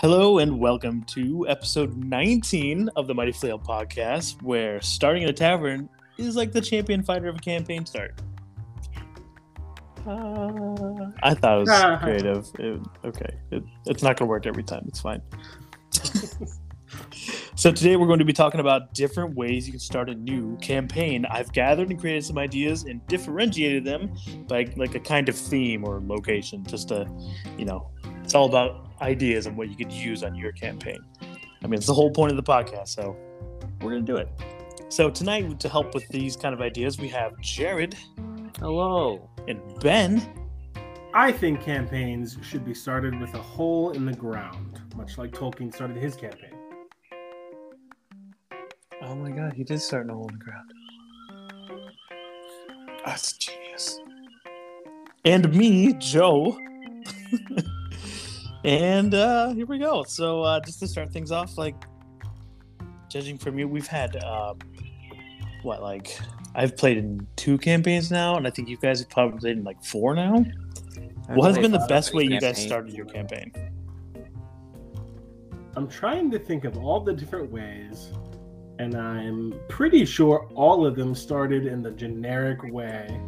Hello and welcome to episode 19 of the Mighty Flail podcast, where starting in a tavern is like the champion fighter of a campaign start. Uh, I thought it was creative. It, okay, it, it's not going to work every time. It's fine. so today we're going to be talking about different ways you can start a new campaign. I've gathered and created some ideas and differentiated them by like a kind of theme or location, just to, you know, it's all about ideas on what you could use on your campaign. I mean, it's the whole point of the podcast, so we're going to do it. So tonight, to help with these kind of ideas, we have Jared. Hello. And Ben. I think campaigns should be started with a hole in the ground, much like Tolkien started his campaign. Oh my god, he did start in a hole in the ground. That's genius. And me, Joe. And uh, here we go. So uh, just to start things off, like judging from you, we've had um, what like I've played in two campaigns now, and I think you guys have probably played in like four now. what has been the best way you guys started your campaign? I'm trying to think of all the different ways, and I'm pretty sure all of them started in the generic way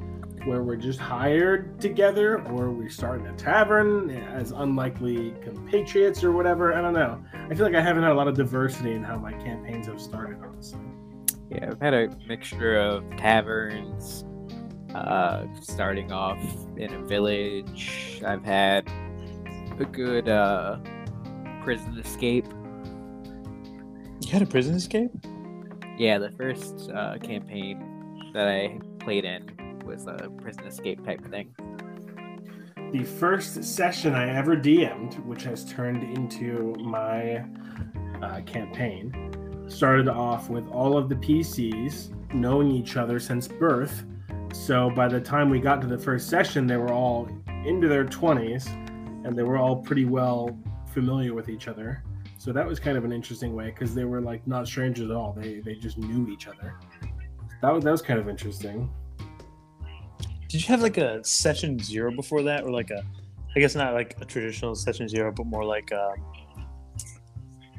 where we're just hired together or we start in a tavern as unlikely compatriots or whatever. I don't know. I feel like I haven't had a lot of diversity in how my campaigns have started, honestly. Yeah, I've had a mixture of taverns, uh, starting off in a village. I've had a good uh, prison escape. You had a prison escape? Yeah, the first uh, campaign that I played in was a prison escape type thing. The first session I ever DM'd, which has turned into my uh, campaign, started off with all of the PCs knowing each other since birth. So by the time we got to the first session, they were all into their 20s and they were all pretty well familiar with each other. So that was kind of an interesting way because they were like not strangers at all. They they just knew each other. That was that was kind of interesting. Did you have like a session zero before that, or like a, I guess not like a traditional session zero, but more like a, um,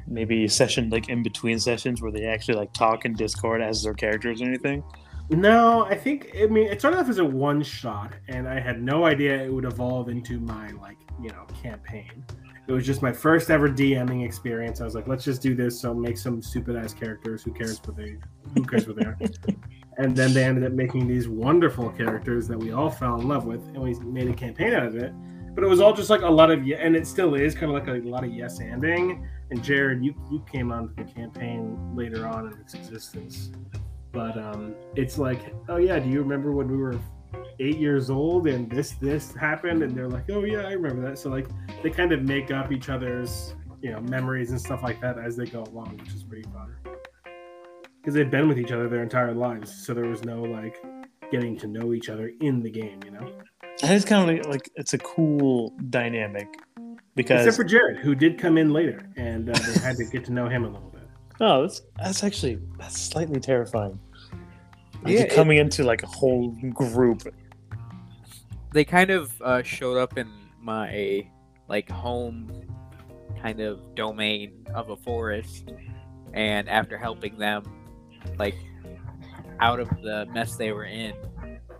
maybe a session like in between sessions where they actually like talk in Discord as their characters or anything? No, I think I mean it started off as a one shot, and I had no idea it would evolve into my like you know campaign. It was just my first ever DMing experience. I was like, let's just do this. So make some stupid ass characters. Who cares what they? Who cares what they are? and then they ended up making these wonderful characters that we all fell in love with, and we made a campaign out of it. But it was all just like a lot of, and it still is kind of like a, a lot of yes anding. And Jared, you you came onto the campaign later on in its existence, but um, it's like, oh yeah, do you remember when we were eight years old and this this happened? And they're like, oh yeah, I remember that. So like they kind of make up each other's you know memories and stuff like that as they go along, which is pretty fun because they've been with each other their entire lives, so there was no like getting to know each other in the game, you know. That is kind of like, like it's a cool dynamic because except for Jared, who did come in later, and uh, they had to get to know him a little bit. Oh, that's that's actually that's slightly terrifying. Like yeah, coming it, into like a whole group. They kind of uh, showed up in my like home kind of domain of a forest, and after helping them like out of the mess they were in.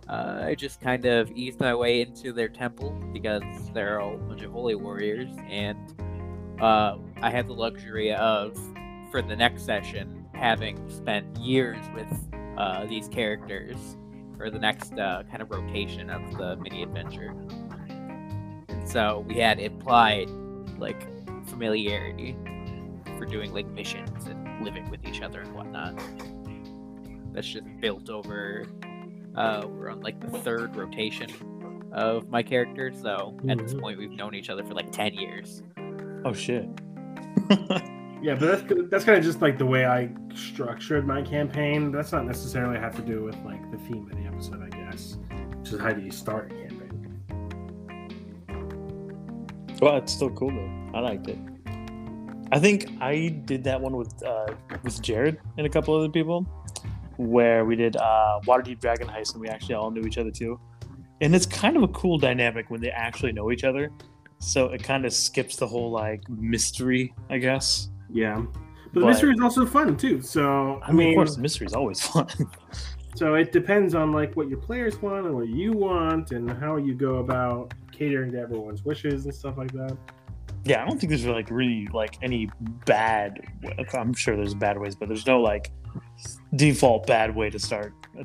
Uh, I just kind of eased my way into their temple because they're all a bunch of holy warriors, and uh, I had the luxury of, for the next session, having spent years with uh, these characters for the next uh, kind of rotation of the mini adventure. And so we had implied like familiarity for doing like missions and living with each other and whatnot that's just built over. Uh, we're on like the third rotation of my character, so mm-hmm. at this mm-hmm. point we've known each other for like ten years. Oh shit. yeah, but that's that's kind of just like the way I structured my campaign. That's not necessarily have to do with like the theme of the episode, I guess. Which is how do you start a campaign? Well, it's still cool though. I liked it. I think I did that one with uh, with Jared and a couple other people where we did uh, Waterdeep Dragon Heist, and we actually all knew each other too. And it's kind of a cool dynamic when they actually know each other. so it kind of skips the whole like mystery, I guess. Yeah, but, But- the mystery is also fun too. So I mean, of course, mystery is always fun. So it depends on like what your players want and what you want and how you go about catering to everyone's wishes and stuff like that. yeah, I don't think there's like really like any bad. I'm sure there's bad ways, but there's no like default bad way to start a,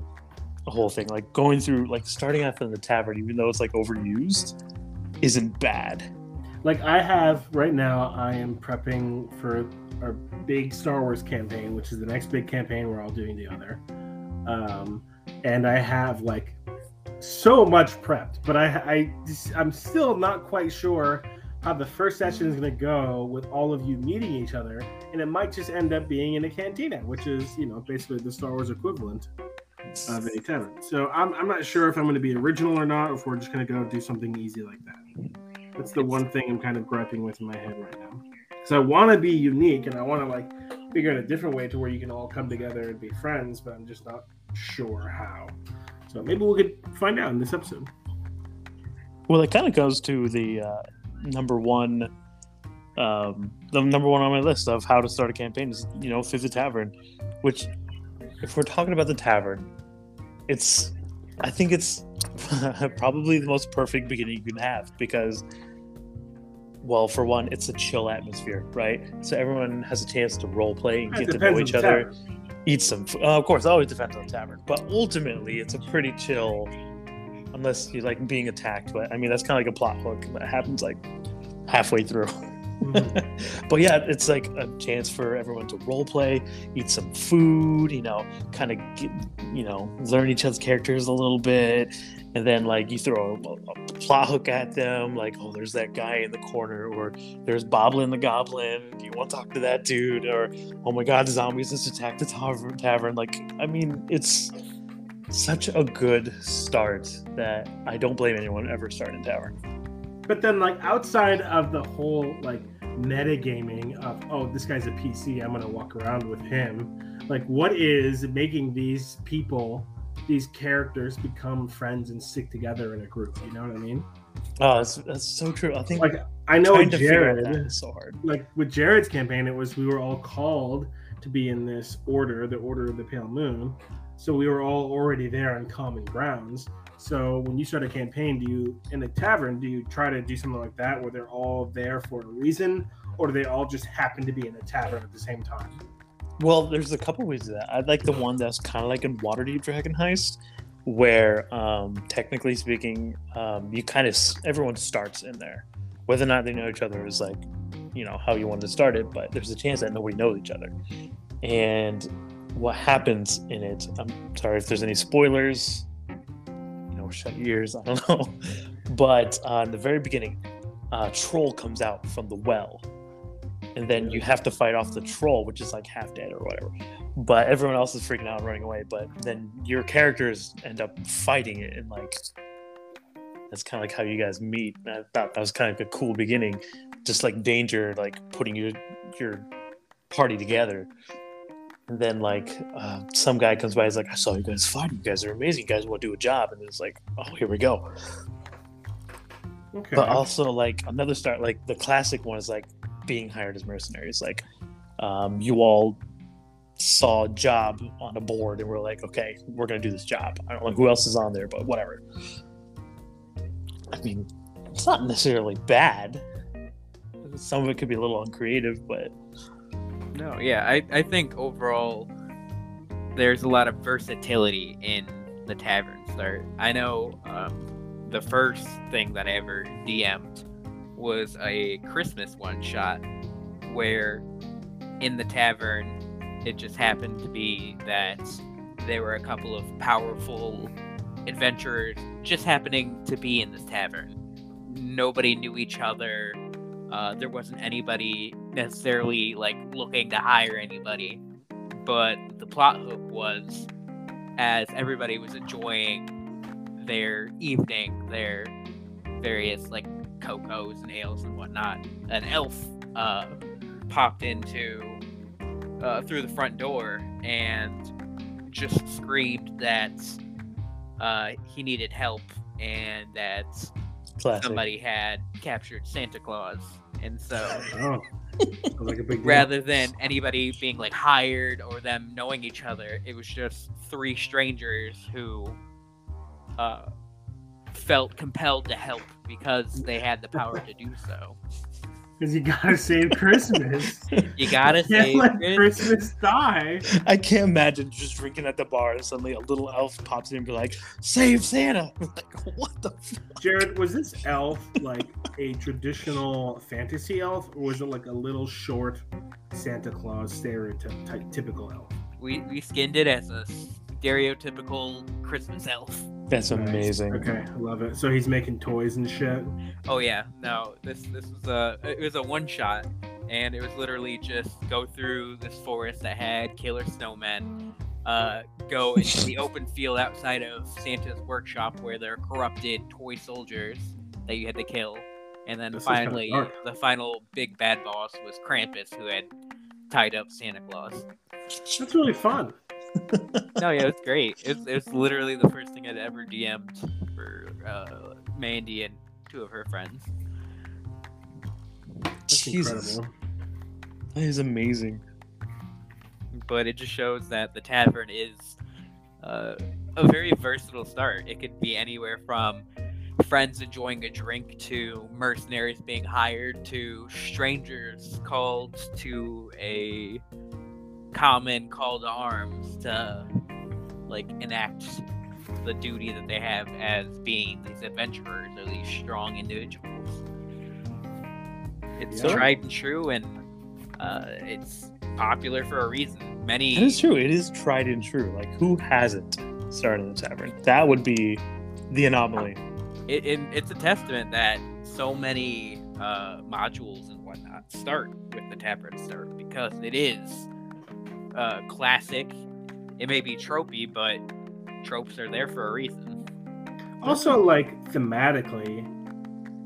a whole thing. Like going through like starting off in the tavern, even though it's like overused, isn't bad. Like I have right now, I am prepping for our big Star Wars campaign, which is the next big campaign we're all doing together. Um, and I have like so much prepped, but I, I I'm still not quite sure how the first session is going to go with all of you meeting each other, and it might just end up being in a cantina, which is you know basically the Star Wars equivalent of a tavern. So I'm, I'm not sure if I'm going to be original or not, or if we're just going to go do something easy like that. That's the one thing I'm kind of griping with in my head right now. Because I want to be unique and I want to like figure out a different way to where you can all come together and be friends, but I'm just not sure how. So maybe we could find out in this episode. Well, it kind of goes to the uh, number one, um, the number one on my list of how to start a campaign is you know Fifth Tavern, which if we're talking about the tavern, it's I think it's probably the most perfect beginning you can have because. Well, for one, it's a chill atmosphere, right? So everyone has a chance to role play and get to know each other, tavern. eat some. f- Uh, of course, it always depends on the tavern, but ultimately, it's a pretty chill unless you like being attacked. But I mean, that's kind of like a plot hook that happens like halfway through. Mhm. but yeah, it's like a chance for everyone to role play, eat some food, you know, kind of get, you know, learn each other's characters a little bit, and then like you throw a, a plot hook at them, like, oh, there's that guy in the corner, or there's Boblin the Goblin. Do you want to talk to that dude? Or oh my God, the zombies just attacked the tavern. Tavern. Like, I mean, it's such a good start that I don't blame anyone ever starting tavern. But then, like outside of the whole like metagaming of oh, this guy's a PC, I'm gonna walk around with him. Like, what is making these people, these characters, become friends and stick together in a group? You know what I mean? Oh, that's, that's so true. I think Like, I know trying to figure out Jared. so hard. like with Jared's campaign, it was we were all called to be in this order, the Order of the Pale Moon. So we were all already there on common grounds. So when you start a campaign, do you in a tavern, do you try to do something like that where they're all there for a reason, or do they all just happen to be in a tavern at the same time? Well, there's a couple ways to that. I like the one that's kind of like in Waterdeep Dragon Heist, where um, technically speaking, um, you kind of everyone starts in there. Whether or not they know each other is like, you know, how you wanted to start it, but there's a chance that nobody knows each other. And what happens in it? I'm sorry if there's any spoilers. You know, shut your ears. I don't know. But uh, in the very beginning, uh, troll comes out from the well and then you have to fight off the troll, which is like half dead or whatever. But everyone else is freaking out and running away. But then your characters end up fighting it, and like that's kind of like how you guys meet. I thought that was kind of a cool beginning, just like danger, like putting your your party together. And then like uh, some guy comes by, he's like, "I saw you guys fighting. You guys are amazing. You guys want to do a job?" And it's like, "Oh, here we go." Okay. but also like another start like the classic one is like being hired as mercenaries like um, you all saw a job on a board and we're like okay we're gonna do this job i don't know who else is on there but whatever i mean it's not necessarily bad some of it could be a little uncreative but No, yeah, I, I think overall there's a lot of versatility in the taverns. start. I know um, the first thing that I ever DM'd was a Christmas one shot where in the tavern it just happened to be that there were a couple of powerful adventurers just happening to be in this tavern. Nobody knew each other. Uh, there wasn't anybody necessarily like looking to hire anybody, but the plot hook was as everybody was enjoying their evening, their various like cocos and ales and whatnot, an elf uh, popped into uh, through the front door and just screamed that uh, he needed help and that Classic. somebody had captured Santa Claus, and so Oh, like a big rather than anybody being like hired or them knowing each other, it was just three strangers who uh, felt compelled to help because they had the power to do so. Because you gotta save Christmas. You gotta save. Can't say let Christmas die. I can't imagine just drinking at the bar and suddenly a little elf pops in and be like, "Save Santa!" like, what the? F-? Jared, was this elf like a traditional fantasy elf, or was it like a little short Santa Claus stereotype typical elf? we, we skinned it as a stereotypical Christmas elf. That's Nice. amazing. Okay, I love it. So he's making toys and shit. Oh yeah, no, this this was a it was a one shot, and it was literally just go through this forest that had killer snowmen, uh, go into the open field outside of Santa's workshop where there are corrupted toy soldiers that you had to kill, and then This is kinda finally the final big bad boss was Krampus who had tied up Santa Claus. That's really fun. No, yeah, it was great. It was, it was literally the first thing I'd ever DM'd for uh, Mandy and two of her friends. That's Jesus, incredible. that is amazing. but it just shows that the tavern is uh, a very versatile start. It could be anywhere from friends enjoying a drink to mercenaries being hired to strangers called to a common call to arms to like enact the duty that they have as being these adventurers or these strong individuals. It's Yeah. tried and true, and uh, it's popular for a reason. Many That is true. It is tried and true. Like, who hasn't started the tavern? That would be the anomaly. it, it, it's a testament that so many uh, modules and whatnot start with the tavern start because it is uh, classic. It may be tropey, but tropes are there for a reason. Also, like thematically,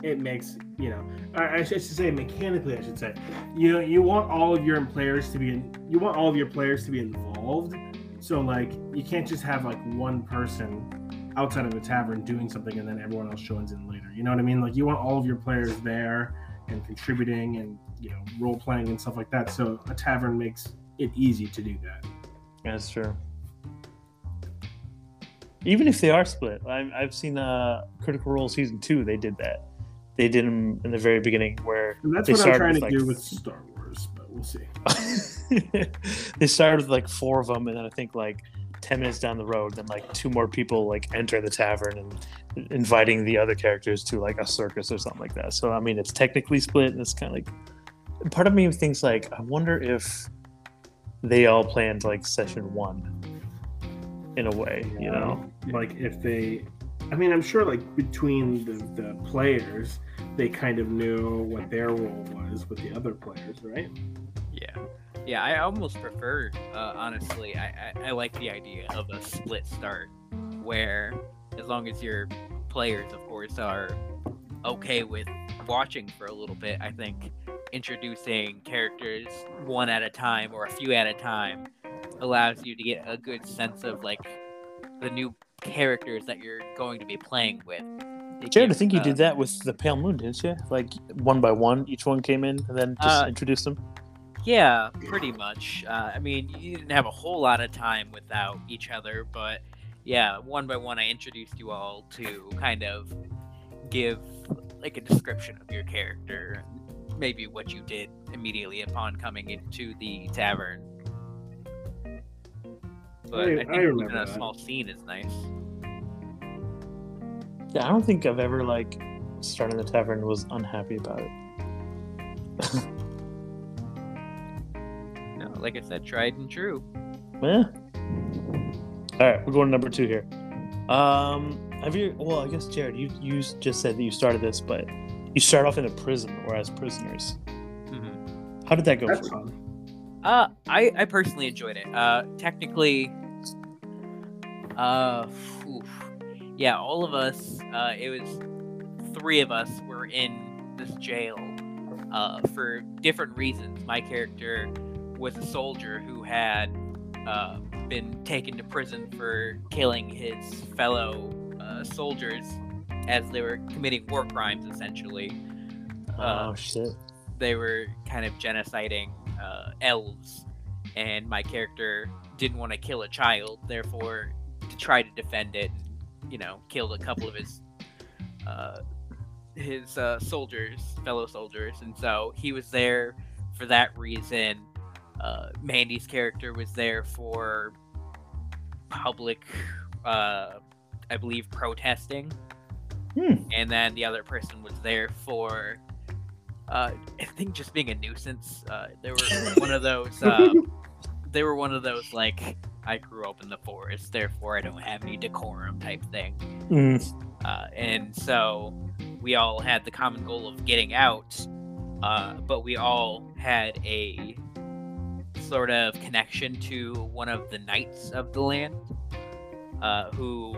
it makes you know. I, I should say mechanically. I should say you know, you want all of your players to be in, you want all of your players to be involved. So like you can't just have like one person outside of a tavern doing something and then everyone else joins in later. You know what I mean? Like you want all of your players there and contributing and you know role playing and stuff like that. So a tavern makes it easy to do that. That's true. Even if they are split, I've, I've seen uh, Critical Role season two. They did that. They did them in the very beginning, where And that's They what I'm trying to with, do with Star Wars, but we'll see. they started with like four of them, and then I think like ten minutes down the road, then like two more people like enter the tavern and inviting the other characters to like a circus or something like that. So I mean, it's technically split, and it's kind of like part of me thinks like I wonder if they all planned like session one in a way, you know? like if they i mean i'm sure like between the, the players they kind of knew what their role was with the other players right Yeah, yeah. I almost prefer, uh, honestly. I, I I like the idea of a split start, where as long as your players, of course, are okay with watching for a little bit, I think introducing characters one at a time or a few at a time allows you to get a good sense of like the new characters that you're going to be playing with. It Jared, I think you uh, did that with the Pale Moon, didn't you? Like one by one, each one came in and then just Uh, introduced them. Yeah, pretty much. Uh, I mean, you didn't have a whole lot of time without each other, but yeah, one by one, I introduced you all to kind of give like a description of your character, maybe what you did immediately upon coming into the tavern. But I- I, I think remember even a that. small scene is nice. Yeah, I don't think I've ever like started the tavern was unhappy about it. No, like I said, tried and true. Yeah. All right, we're going to number two here. Um, have you? Well, I guess Jared, you you just said that you started this, but you start off in a prison or as prisoners. Mhm. How did that go that's for you? fun Uh, I, I personally enjoyed it. Uh, technically, uh, oof. yeah, all of us, uh, it was three of us were in this jail, uh, for different reasons. My character was a soldier who had, uh, been taken to prison for killing his fellow, uh, soldiers as they were committing war crimes, essentially. Uh, oh shit. they were kind of genociding uh, elves, and my character didn't want to kill a child, therefore, to try to defend it, you know, killed a couple of his uh, his uh, soldiers, fellow soldiers, and so he was there for that reason. Uh, Mandy's character was there for public, uh, I believe, protesting, Hmm. and then the other person was there for, uh, I think, just being a nuisance. Uh, they were one of those. Uh, they were one of those like I grew up in the forest, therefore I don't have any decorum type thing. Mm. Uh, and so we all had the common goal of getting out, uh, but we all had a sort of connection to one of the knights of the land, uh, who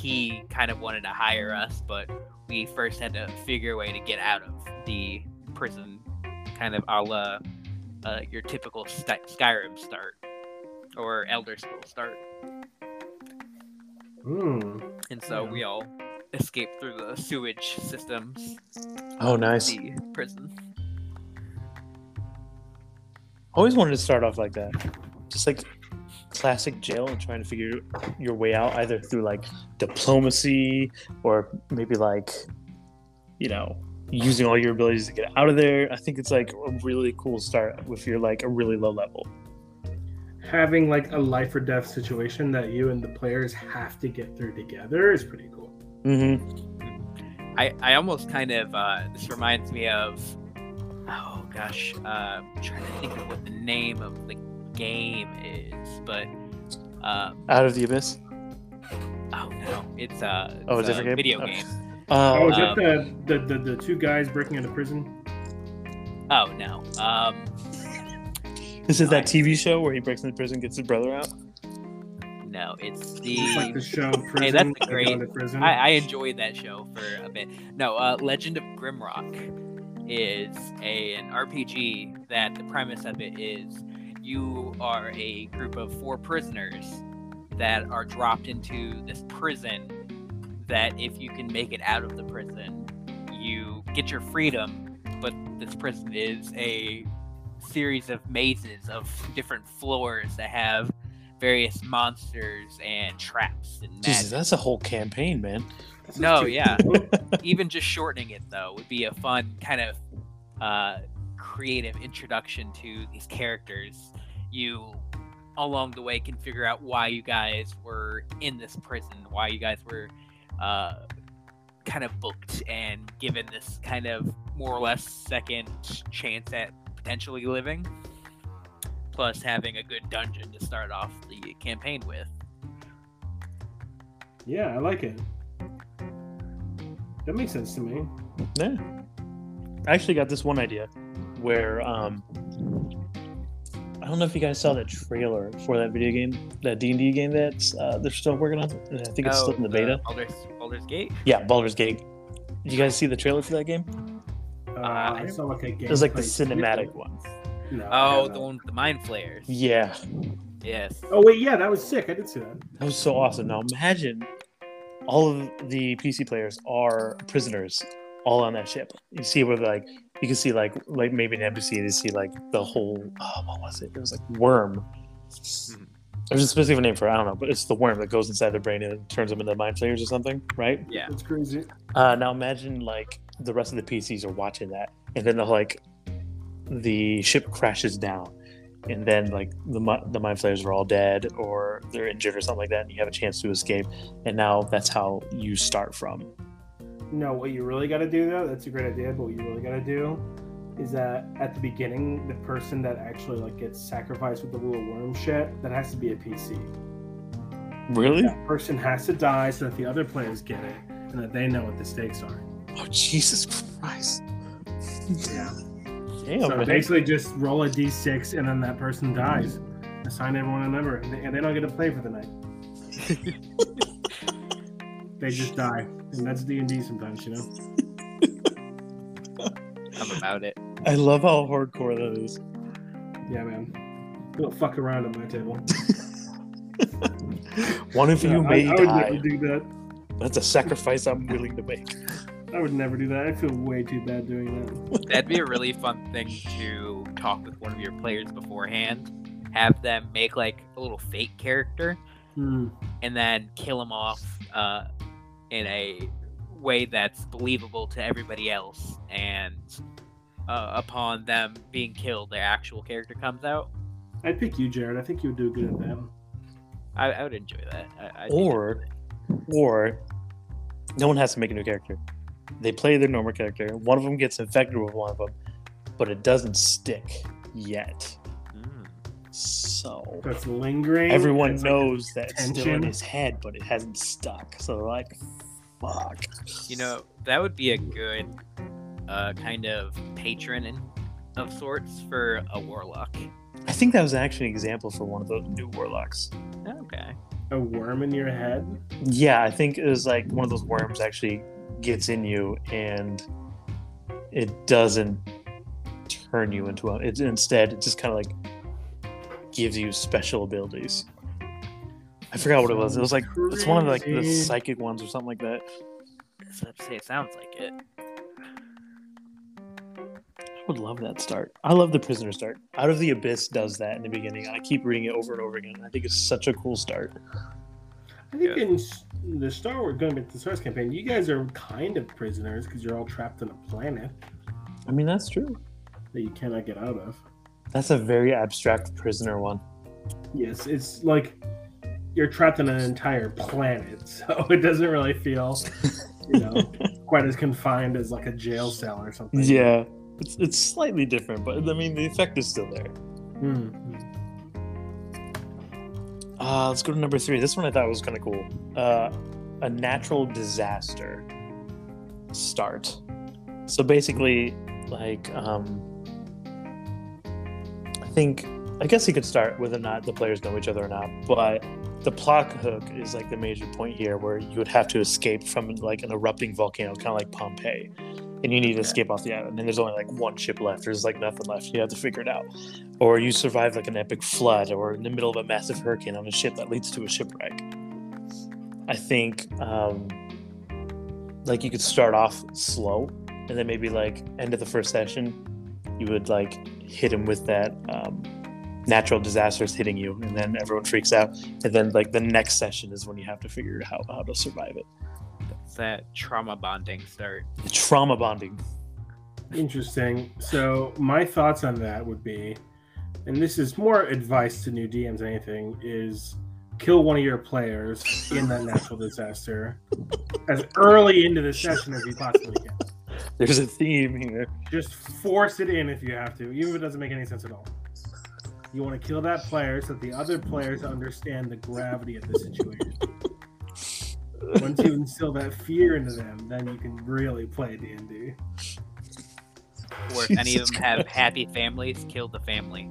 he kind of wanted to hire us, but we first had to figure a way to get out of the prison, kind of a la uh, your typical Sky- Skyrim start or Elder Scrolls start. Hmm. And so Yeah. we all escaped through the sewage systems Oh, nice. the prison. Always wanted to start off like that, just like classic jail and trying to figure your way out either through like diplomacy or maybe like, you know, using all your abilities to get out of there. I think it's like a really cool start if you're like a really low level. Having like a life or death situation that you and the players have to get through together is pretty cool. Mm-hmm. I, I almost kind of uh, this reminds me of oh gosh uh, I'm trying to think of what the name of the game is but um, Out of the abyss. oh no it's uh Oh, a it's different game? video Oh. game Oh, Oh, is um, that the, the, the, the two guys breaking into prison? oh no um this is that TV show where he breaks into prison, gets his brother out. no it's It's like the the show Prison. Hey, that's a they go great- I, I enjoyed that show for a bit. No, uh, Legend of Grimrock is a, an RPG that the premise of it is you are a group of four prisoners that are dropped into this prison. That if you can make it out of the prison, you get your freedom. But this prison is a series of mazes of different floors that have various monsters and traps and Jesus, that's a whole campaign, man. This No, too yeah. even just shortening it though would be a fun kind of uh, creative introduction to these characters you along the way can figure out why you guys were in this prison why you guys were uh, kind of booked and given this kind of more or less second chance at potentially living plus having a good dungeon to start off the campaign with Yeah, I like it. That makes sense to me. Yeah. I actually got this one idea where um I don't know if you guys saw that trailer for that video game, that D and D game that's uh, they're still working on. I think it's still in the beta. Baldur's, Baldur's Gate Yeah, Baldur's Gate. Did you guys see the trailer for that game? Uh, I I saw like a game. It was like the cinematic one. No, Oh, no. the one with the mind flayers. Yeah, Yes. Oh wait, yeah, that was sick. I did see that. that was so awesome. Now imagine all of the PC players are prisoners, all on that ship. You see where they're like you can see like like maybe an NPC. You see like the whole oh, what was it? It was like worm. There's a specific name for it, I don't know, but it's the worm that goes inside their brain and turns them into mind flayers or something, right? Yeah. That's crazy. Uh, now imagine like the rest of the PCs are watching that, and then the like the ship crashes down, and then like the the mind flayers are all dead or they're injured or something like that, and you have a chance to escape. And now that's how you start from. No, what you really got to do though, that's a great idea. But what you really got to do is that at the beginning, the person that actually like gets sacrificed with the little worm shit, that has to be a PC. Really? That person has to die so that the other players get it and that they know what the stakes are. Oh Jesus Christ! Yeah. Damn, so man. basically, just roll a d6 and then that person dies. Assign everyone a number, and they, and they don't get to play for the night. they just die, and that's D and D sometimes, you know. I'm about it. I love how hardcore that is. Yeah, man. Don't fuck around at my table. One of you Yeah, may I, I would die. never do that. That's a sacrifice I'm willing to make. I would never do that. I feel way too bad doing that. That'd be a really fun thing to talk with one of your players beforehand. Have them make like a little fake character Hmm. and then kill him off uh, in a way that's believable to everybody else. And uh, upon them being killed, their actual character comes out. I'd pick you, Jared. I think you would do good at that. I, I would enjoy that. I, I think Or, or, no one has to make a new character. They play their normal character. One of them gets infected with one of them, but it doesn't stick yet. So That's lingering. everyone It's like- knows that it's still in his head, but it hasn't stuck. So they're like, "Fuck." You know, that would be a good uh, kind of patron of sorts for a warlock. I think that was actually an example for one of those new warlocks. Okay. a worm in your head. Yeah, I think it was like one of those worms actually gets in you and it doesn't turn you into a. It instead it just kind of like gives you special abilities. I forgot what it was. It was like it's one of like the psychic ones or something like that. So I'd say it sounds like it. I would love that start. I love the prisoner start. Out of the Abyss does that in the beginning. I keep reading it over and over again. I think it's such a cool start. I think Yeah. in the Star Wars, going back to the Star Wars campaign, you guys are kind of prisoners because you're all trapped on a planet I mean, that's true. that you cannot get out of. That's a very abstract prisoner one. Yes, it's like you're trapped on an entire planet, so it doesn't really feel, you know, quite as confined as like a jail cell or something. Yeah, it's it's slightly different, but I mean the effect is still there. Hmm. Uh, let's go to number three. This one I thought was kind of cool. Uh, a natural disaster start. So basically, like, um, think I guess he could start whether or not the players know each other or not, but the plot hook is like the major point here, where you would have to escape from like an erupting volcano, kind of like Pompeii, and you need to escape off the island. And there's only like one ship left. There's like nothing left. You have to figure it out or you survive like an epic flood or in the middle of a massive hurricane on a ship that leads to a shipwreck i think um, like you could start off slow and then maybe like end of the first session you would like hit him with that um, natural disasters hitting you and then everyone freaks out and then like the next session is when you have to figure out how, how to survive it It's that trauma bonding start. trauma bonding Interesting. So my thoughts on that would be, and this is more advice to new DMs than anything, is kill one of your players in that natural disaster as early into the session as you possibly can. There's a theme here Just force it in if you have to, even if it doesn't make any sense at all. You want to kill that player so that the other players understand the gravity of the situation. Once you instill that fear into them, then you can really play D and D. Or if any of Jesus them have Christ. happy families, kill the family.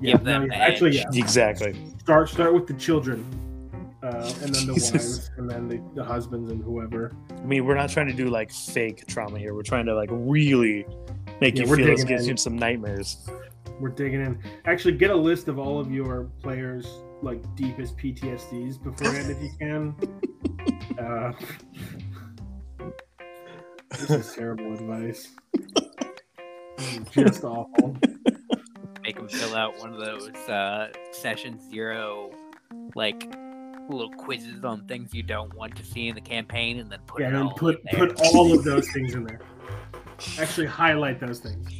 Yeah, Give them no, the actually, edge. yeah. exactly Start start with the children, uh, and then the Jesus. wives, and then the, the husbands and whoever. I mean, we're not trying to do like fake trauma here. We're trying to like really make Yeah, you we're feel this digging gives in. you some nightmares. We're digging in. Actually, get a list of all of your players' like deepest PTSDs beforehand if you can. Uh, this is terrible advice. Just awful. Make them fill out one of those uh, session zero, like little quizzes on things you don't want to see in the campaign, and then put Yeah, it and then all put in there. put all of those things in there. Actually, highlight those things.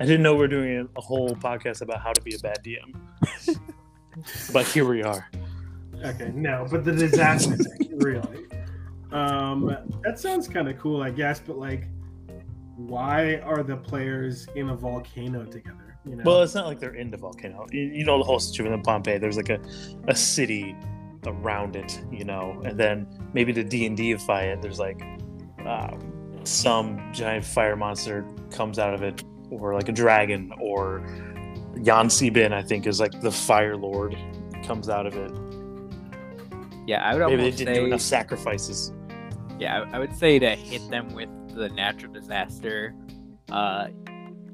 I didn't know we are doing a, a whole podcast about how to be a bad DM, but here we are. Okay, no, but the disaster thing, really. Um, that sounds kind of cool, I guess. But like, why are the players in a volcano together? You know, Well, it's not like they're in the volcano. You, you know the whole situation in Pompeii. There's like a, a city around it, you know, and then maybe to D and Dify it. There's like um, some giant fire monster comes out of it, or like a dragon, or Jan Bin, I think, is like the fire lord comes out of it. Yeah, I would Maybe they didn't do say. enough sacrifices. Yeah, I I would say to hit them with the natural disaster uh,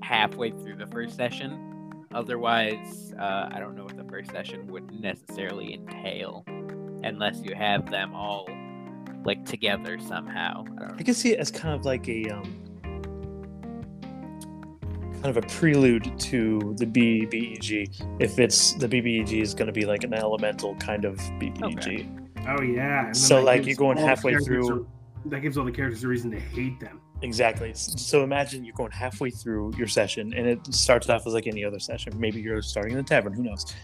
halfway through the first session. Otherwise, uh, I don't know what the first session would necessarily entail, unless you have them all like together somehow. I I can see it as kind of like a um, kind of a prelude to the BBEG. If it's the BBEG is going to be like an elemental kind of BBEG. Oh yeah. So, like, you're going halfway through- a- that gives all the characters a reason to hate them. Exactly. So imagine you're going halfway through your session, and it starts off as like any other session. Maybe you're starting in the tavern, who knows?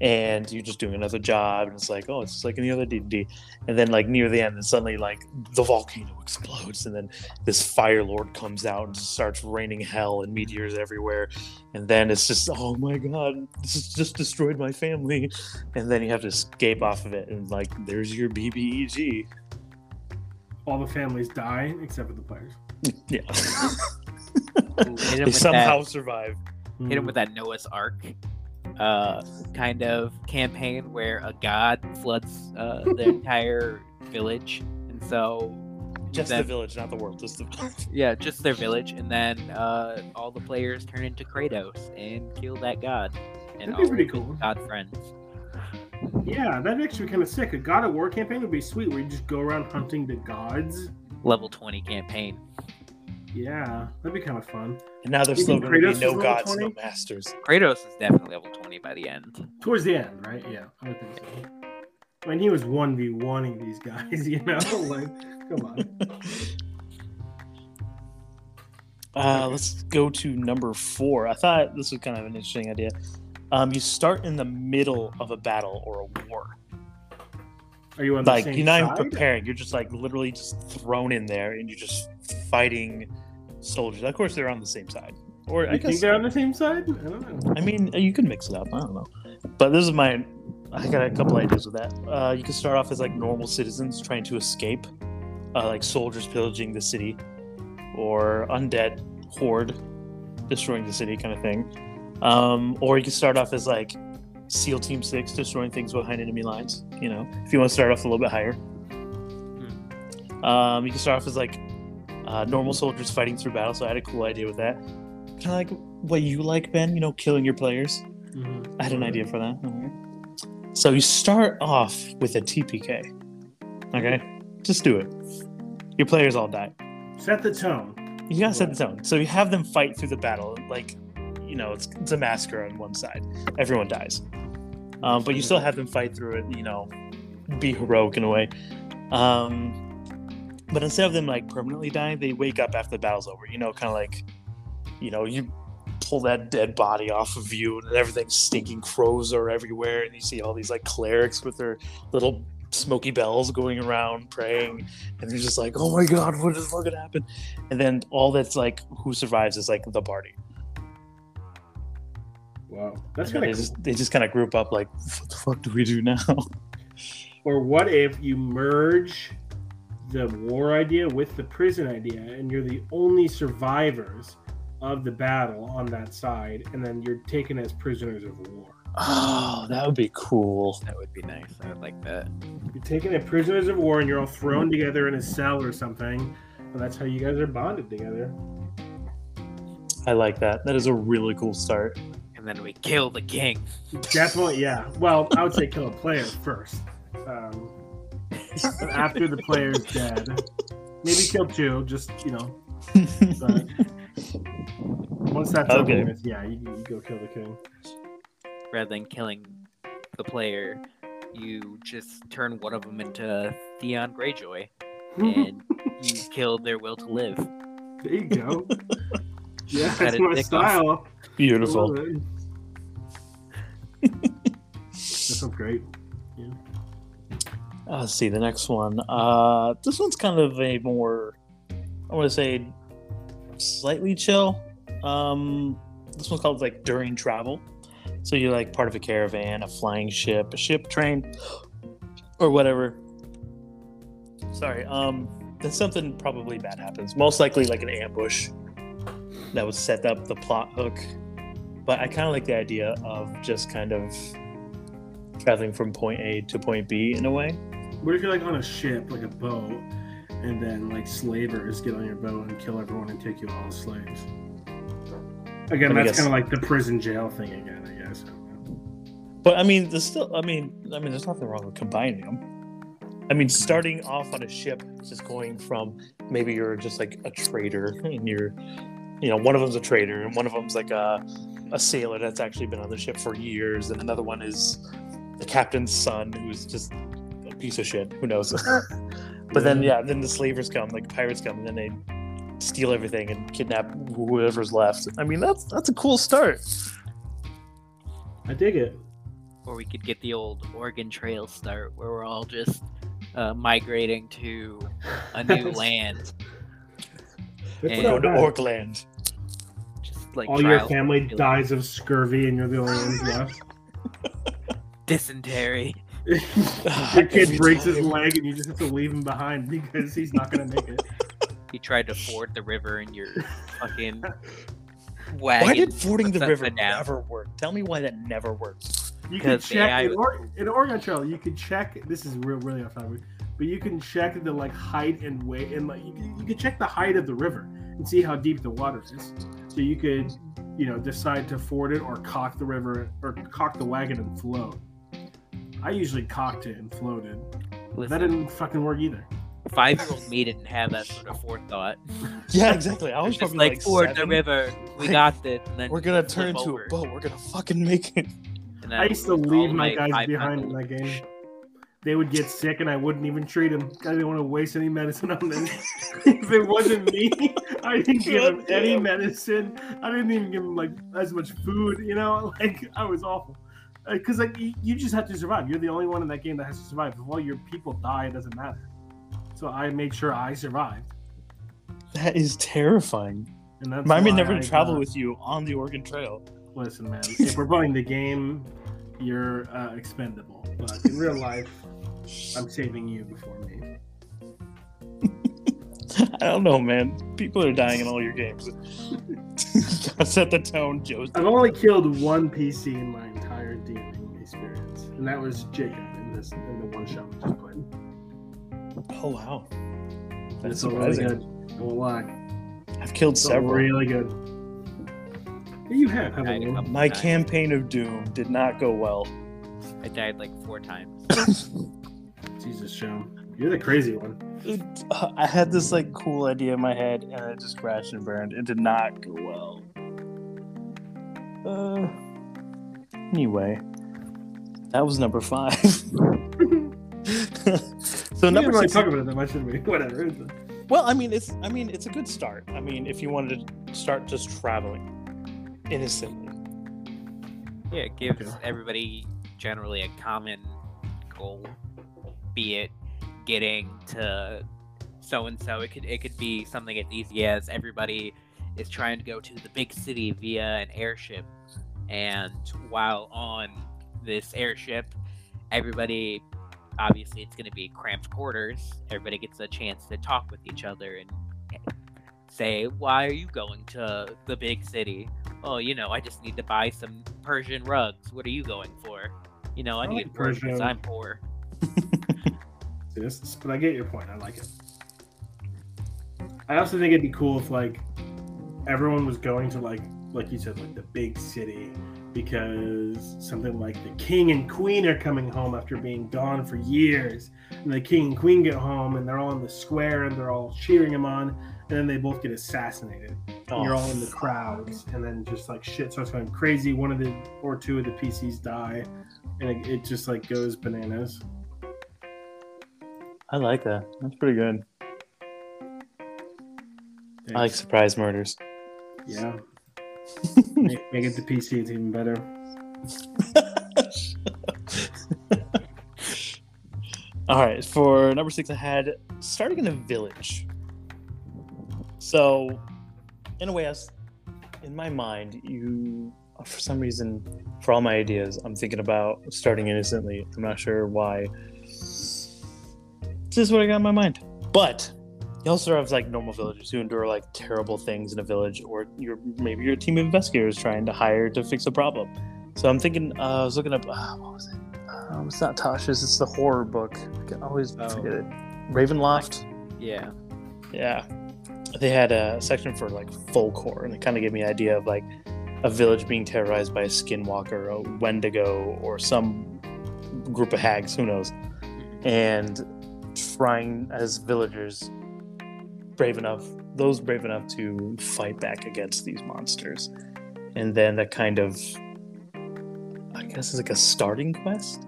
And you're just doing another job, and it's like, oh, it's just like any other D&D. And then like near the end, then suddenly like the volcano explodes, and then this fire lord comes out and starts raining hell and meteors everywhere. And then it's just, oh my god, this has just destroyed my family. And then you have to escape off of it, and like there's your E BBEG. All the families die except for the players. Yeah, Ooh, they with somehow survive. hit him hmm. with that Noah's Ark uh, kind of campaign where a god floods uh, the entire village, and so Just then- the village, not the world. Just the yeah, just their village, and then uh, all the players turn into Kratos and kill that god, and That'd be all pretty cool. god friends. Yeah, that'd actually be kind of sick. A God of War campaign would be sweet, where you just go around hunting the gods. Level twenty campaign. Yeah, that'd be kind of fun. And now there's You still think going to be no level gods, no masters. Kratos is definitely level twenty by the end. Towards the end, right? Yeah, I would think so. When he was one v oneing these guys, you know, like, come on. Uh, let's go to number four. I thought this was kind of an interesting idea. Um, you start in the middle of a battle or a war. Are you on the Like same you're not even preparing. You're just like literally just thrown in there, and you're just fighting soldiers. Of course, they're on the same side. Or I You guess think they're on the same side? I don't know. I mean, you can mix it up. I don't know. But this is my. I got a couple ideas with that. Uh, you can start off as like normal citizens trying to escape, uh, like soldiers pillaging the city, or undead horde destroying the city, kind of thing. Um, or you can start off as like SEAL Team Six destroying things behind enemy lines. You know, if you want to start off a little bit higher. Um, you can start off as like uh, normal soldiers fighting through battle. So I had a cool idea with that. Kind of like what you like, Ben. You know, killing your players. Mhm. I had an idea for that. Alright. So you start off with a TPK. Okay, just do it. Your players all die. Set the tone. You gotta set the tone. So you have them fight through the battle. Like, you know, it's, it's a massacre on one side. Everyone dies. Um, but you still have them fight through it. You know, be heroic in a way. Um, but instead of them like permanently dying, they wake up after the battle's over. You know, kind of like, you know, you pull that dead body off of you, and everything's stinking. Crows are everywhere, and you see all these like clerics with their little smoky bells going around praying, and they're just like, "Oh my god, what gonna happen?" And then all that's like, who survives is like the party. Wow, that's kind they of cool. they just kind of group up like, "What the fuck do we do now?" Or what if you merge the war idea with the prison idea, and you're the only survivors of the battle on that side, and then you're taken as prisoners of war. Oh, that would be cool. That would be nice. I would like that. You're taken as prisoners of war, and you're all thrown together in a cell or something, and that's how you guys are bonded together. I like that. That is a really cool start. And then we kill the king. Definitely, yeah. Well, I would say kill a player first. Um, but after the player's dead, maybe kill two. Just you know, but once that's Okay. over with, yeah, you, you go kill the king. Rather than killing the player, you just turn one of them into Theon Greyjoy, and you kill their will to live. There you go. Yeah, that's my thick style. Beautiful. I love it. Uh, let's see the next one. Uh, this one's kind of a more, I want to say, slightly chill. Um, this one's called like during travel. So you're like part of a caravan, a flying ship, a ship, train, or whatever. Sorry. Um, then something probably bad happens. Most likely like an ambush that would set up the plot hook. But I kind of like the idea of just kind of traveling from point A to point B in a way. What if you're like on a ship, like a boat, and then like slavers get on your boat and kill everyone and take you all as slaves? Again, that's kind of like the prison jail thing again, I guess. But I mean, there's still. I mean, I mean, there's nothing wrong with combining them. I mean, starting off on a ship, just going from maybe you're just like a trader and you're, you know, one of them's a trader and one of them's like a, a sailor that's actually been on the ship for years, and another one is the captain's son who's just piece of shit. Who knows? but then, yeah, then the slavers come, like pirates come, and then they steal everything and kidnap whoever's left. I mean, that's that's a cool start. I dig it. Or we could get the old Oregon Trail start, where we're all just uh, migrating to a new land. It's And- Go to bad. Orkland. Just like All your family dies of scurvy, and you're the only ones left. dysentery. Your kid breaks his leg, and you just have to leave him behind because he's not gonna make it. He tried to ford the river in your fucking wagon. Why did fording the river down. never work? Tell me why that never worked. You can check AI in, or, in Oregon Trail. You can check. This is real, really off topic, but you can check the like height and weight, and like you can, you can check the height of the river and see how deep the water is. So you could, you know, decide to ford it or caulk the river or caulk the wagon and float. I usually caulked it and floated. That didn't fucking work either. five-year-old me didn't have that sort of forethought. Yeah, exactly. I I was was just like, like, ford the seven. river. We got this. And then We're gonna flip turn to over. a boat. We're gonna fucking make it. And then I used to all leave my guys five behind in pounds- that game. They would get sick, and I wouldn't even treat them. I didn't want to waste any medicine on them. if it wasn't me, I didn't give them any medicine. I didn't even give them like as much food. You know, like I was awful. Because like you, just have to survive. You're the only one in that game that has to survive. If all your people die, it doesn't matter. So I made sure I survived, That is terrifying. and that's Remind me never I to travel got- with you on the Oregon Trail. Listen, man. If we're playing the game, you're uh, expendable. But in real life, I'm saving you before me. I don't know, man. People are dying in all your games. Gotta set the tone, Joe's. I've only killed one PC in my entire DMing experience, and that was Jacob in this in the one shot we just played. Oh wow, that's it's really good. I won't lie. I've killed It's several. really good. You have, haven't you? My times. campaign of Doom did not go well. I died like four times. Jesus, show. You're the crazy one. It, uh, I had this like cool idea in my head, and it just crashed and burned. It did not go well. Uh, anyway, that was number five. so we number didn't really six. talk about it that much, did we? Whatever. Well, I mean, it's I mean, it's a good start. I mean, if you wanted to start just traveling innocently. Yeah, it gives Okay. everybody generally a common goal, be it getting to so and so. It could it could be something as easy as everybody is trying to go to the big city via an airship, and while on this airship, everybody obviously it's going to be cramped quarters. Everybody gets a chance to talk with each other and say, "Why are you going to the big city?" oh, you know, I just need to buy some Persian rugs. What are you going for? You know, I, I need like work because Persian. I'm poor. this, but I get your point. I like it. I also think it'd be cool if like everyone was going to like like you said like the big city because something like the king and queen are coming home after being gone for years and the king and queen get home and they're all in the square and they're all cheering him on and then they both get assassinated and you're all in the oh. crowds and then just like shit starts going crazy one of the or two of the pcs die and it, it just like goes bananas I like that. That's pretty good. I like surprise murders. Yeah. Make, make it the PC, it's even better. All right, for number six, I had starting in a village. So, in a way, I was, in my mind, you, uh, for some reason, for all my ideas, I'm thinking about starting innocently. I'm not sure why. This is what I got in my mind. But you also have like normal villagers who endure like terrible things in a village, or you're maybe you're a team of investigators trying to hire to fix a problem. So I'm thinking, uh, I was looking up, uh, what was it? Um, it's not Tasha's, it's the horror book. I can always Oh. forget it. Ravenloft. Yeah. Yeah. They had a section for like folk horror, and it kind of gave me an idea of like a village being terrorized by a skinwalker, a Wendigo, or some group of hags, who knows. And trying as villagers, brave enough, those brave enough to fight back against these monsters, and then that kind of, I guess, is like a starting quest.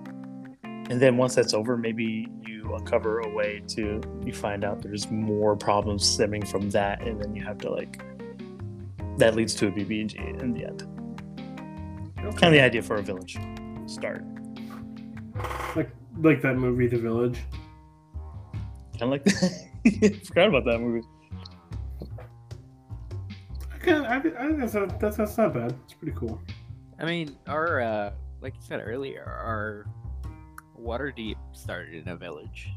And then once that's over, maybe you uncover a way to you find out there's more problems stemming from that, and then you have to like that leads to a BBG in the end. Kind of the idea for a village start. Like like that movie, The Village. Kind of like that. Forgot about that movie. I, can, I, think- I think that's not, that's, that's not bad. It's pretty cool. I mean, our uh, like you said earlier, our Waterdeep started in a village.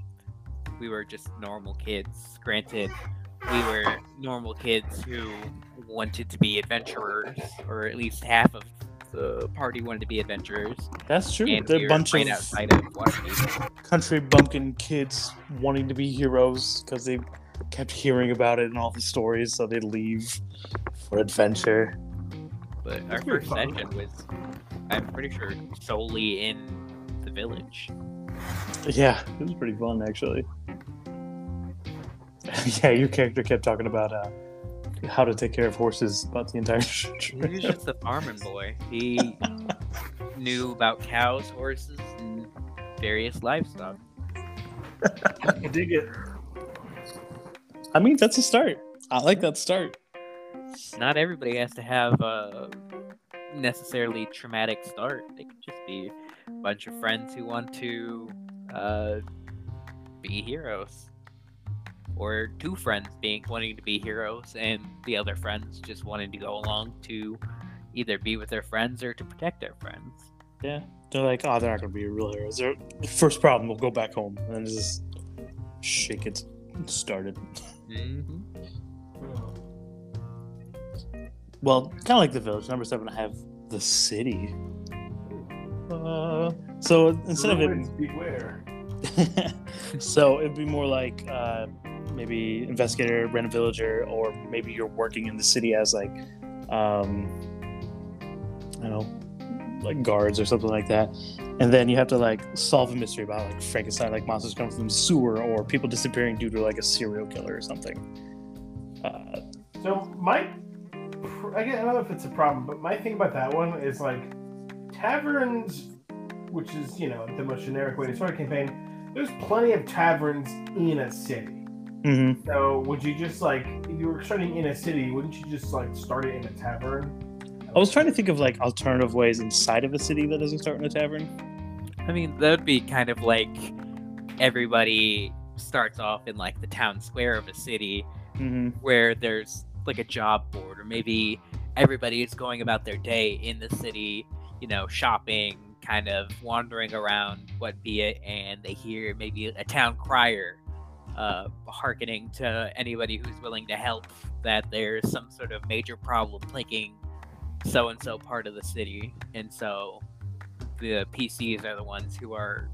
We were just normal kids. Granted, we were normal kids who wanted to be adventurers, or at least half of the party wanted to be adventurers. That's true. And They're we a bunch of outside of Waterdeep. country bumpkin kids wanting to be heroes because they kept hearing about it in all the stories, so they'd leave for adventure. But our That's first fun. session was, I'm pretty sure, solely in the village. Yeah, it was pretty fun actually. yeah, your character kept talking about uh, how to take care of horses about the entire He was just a farming boy. He knew about cows, horses, and various livestock. I dig it. I mean, that's a start. I like that start. Not everybody has to have a necessarily traumatic start. They could just be a bunch of friends who want to uh, be heroes. Or two friends being wanting to be heroes and the other friends just wanting to go along to either be with their friends or to protect their friends. Yeah, they're like, oh, they're not gonna be real heroes. They're, first problem, we'll go back home and just shit gets started. Mm-hmm. Well, kind of like the village. Number seven, I have the city. Uh, so instead of it, Ruins beware. so it'd be more like uh, maybe investigator, random villager, or maybe you're working in the city as like, um, I don't know, like guards or something like that. And then you have to like solve a mystery about like Frankenstein, like monsters coming from the sewer, or people disappearing due to like a serial killer or something. Uh, So my, I I don't know if it's a problem, but my thing about that one is like taverns, which is you know the most generic way to start a campaign. There's plenty of taverns in a city. Mhm. So would you just like if you were starting in a city, wouldn't you just like start it in a tavern? I was trying to think of like alternative ways inside of a city that doesn't start in a tavern. I mean, that would be kind of like everybody starts off in like the town square of a city hmm where there's like a job board, or maybe everybody is going about their day in the city, you know, shopping, kind of wandering around what be it, and they hear maybe a town crier uh, hearkening to anybody who's willing to help that there's some sort of major problem plaguing so and so part of the city, and so the PCs are the ones who are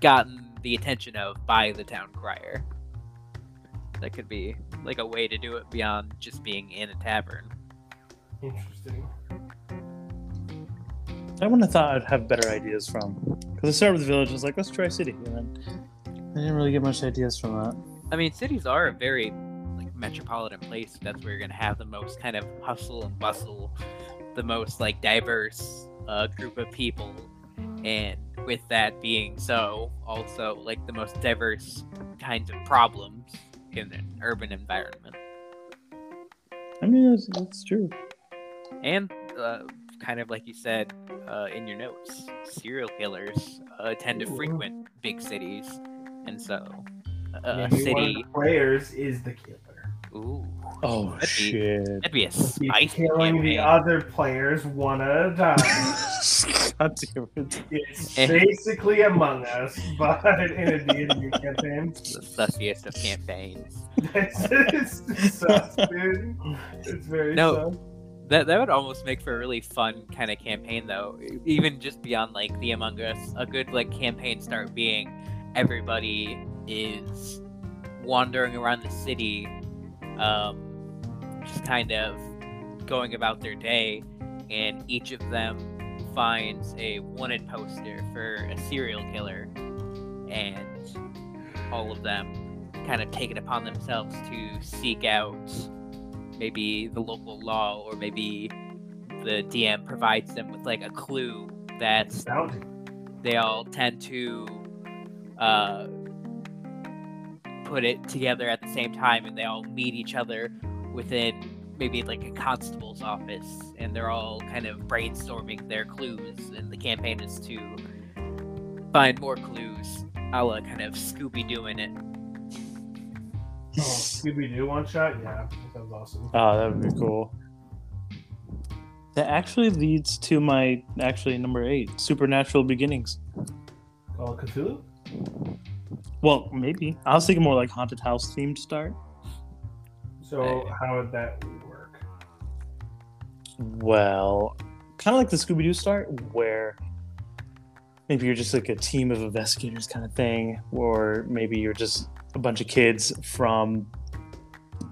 gotten the attention of by the town crier. That could be like a way to do it beyond just being in a tavern. Interesting. I wouldn't have thought I'd have better ideas from. Because I started with the village, I was like, let's try city. And then I didn't really get much ideas from that. I mean, cities are a very like metropolitan place. That's where you're gonna have the most kind of hustle and bustle, the most like diverse uh, group of people, and with that being so, also like the most diverse kinds of problems in an urban environment. I mean, that's, that's true. and uh, kind of like you said uh, in your notes, serial killers uh, tend to Ooh. frequent big cities, and so uh, Maybe one city. the players is the killer. Ooh, Oh, That'd be- shit. that'd be a He's spicy killing the other players one at a time. God damn it. It's Eh. basically Among Us, but in a D&D campaign. the sussiest of campaigns. It's, it's sus, dude. It's very No. sus. That that would almost make for a really fun kind of campaign, though. Even just beyond like the Among Us, a good like campaign start being everybody is wandering around the city, um, just kind of going about their day, and each of them finds a wanted poster for a serial killer, and all of them kind of take it upon themselves to seek out maybe the local law or maybe the DM provides them with like a clue Bounty. they all tend to uh, put it together at the same time and they all meet each other within maybe like a constable's office and they're all kind of brainstorming their clues and the campaign is to find more clues a la kind of scooby doing it Oh, Scooby Doo one shot. Yeah, that sounds awesome. Oh, that would be cool. That actually leads to my actually number eight, Supernatural Beginnings. Call it Cthulhu. Well, maybe. I was thinking more like haunted house themed start. So how would that work? Well, kind of like the Scooby Doo start, where maybe you're just like a team of investigators kind of thing, or maybe you're just a bunch of kids from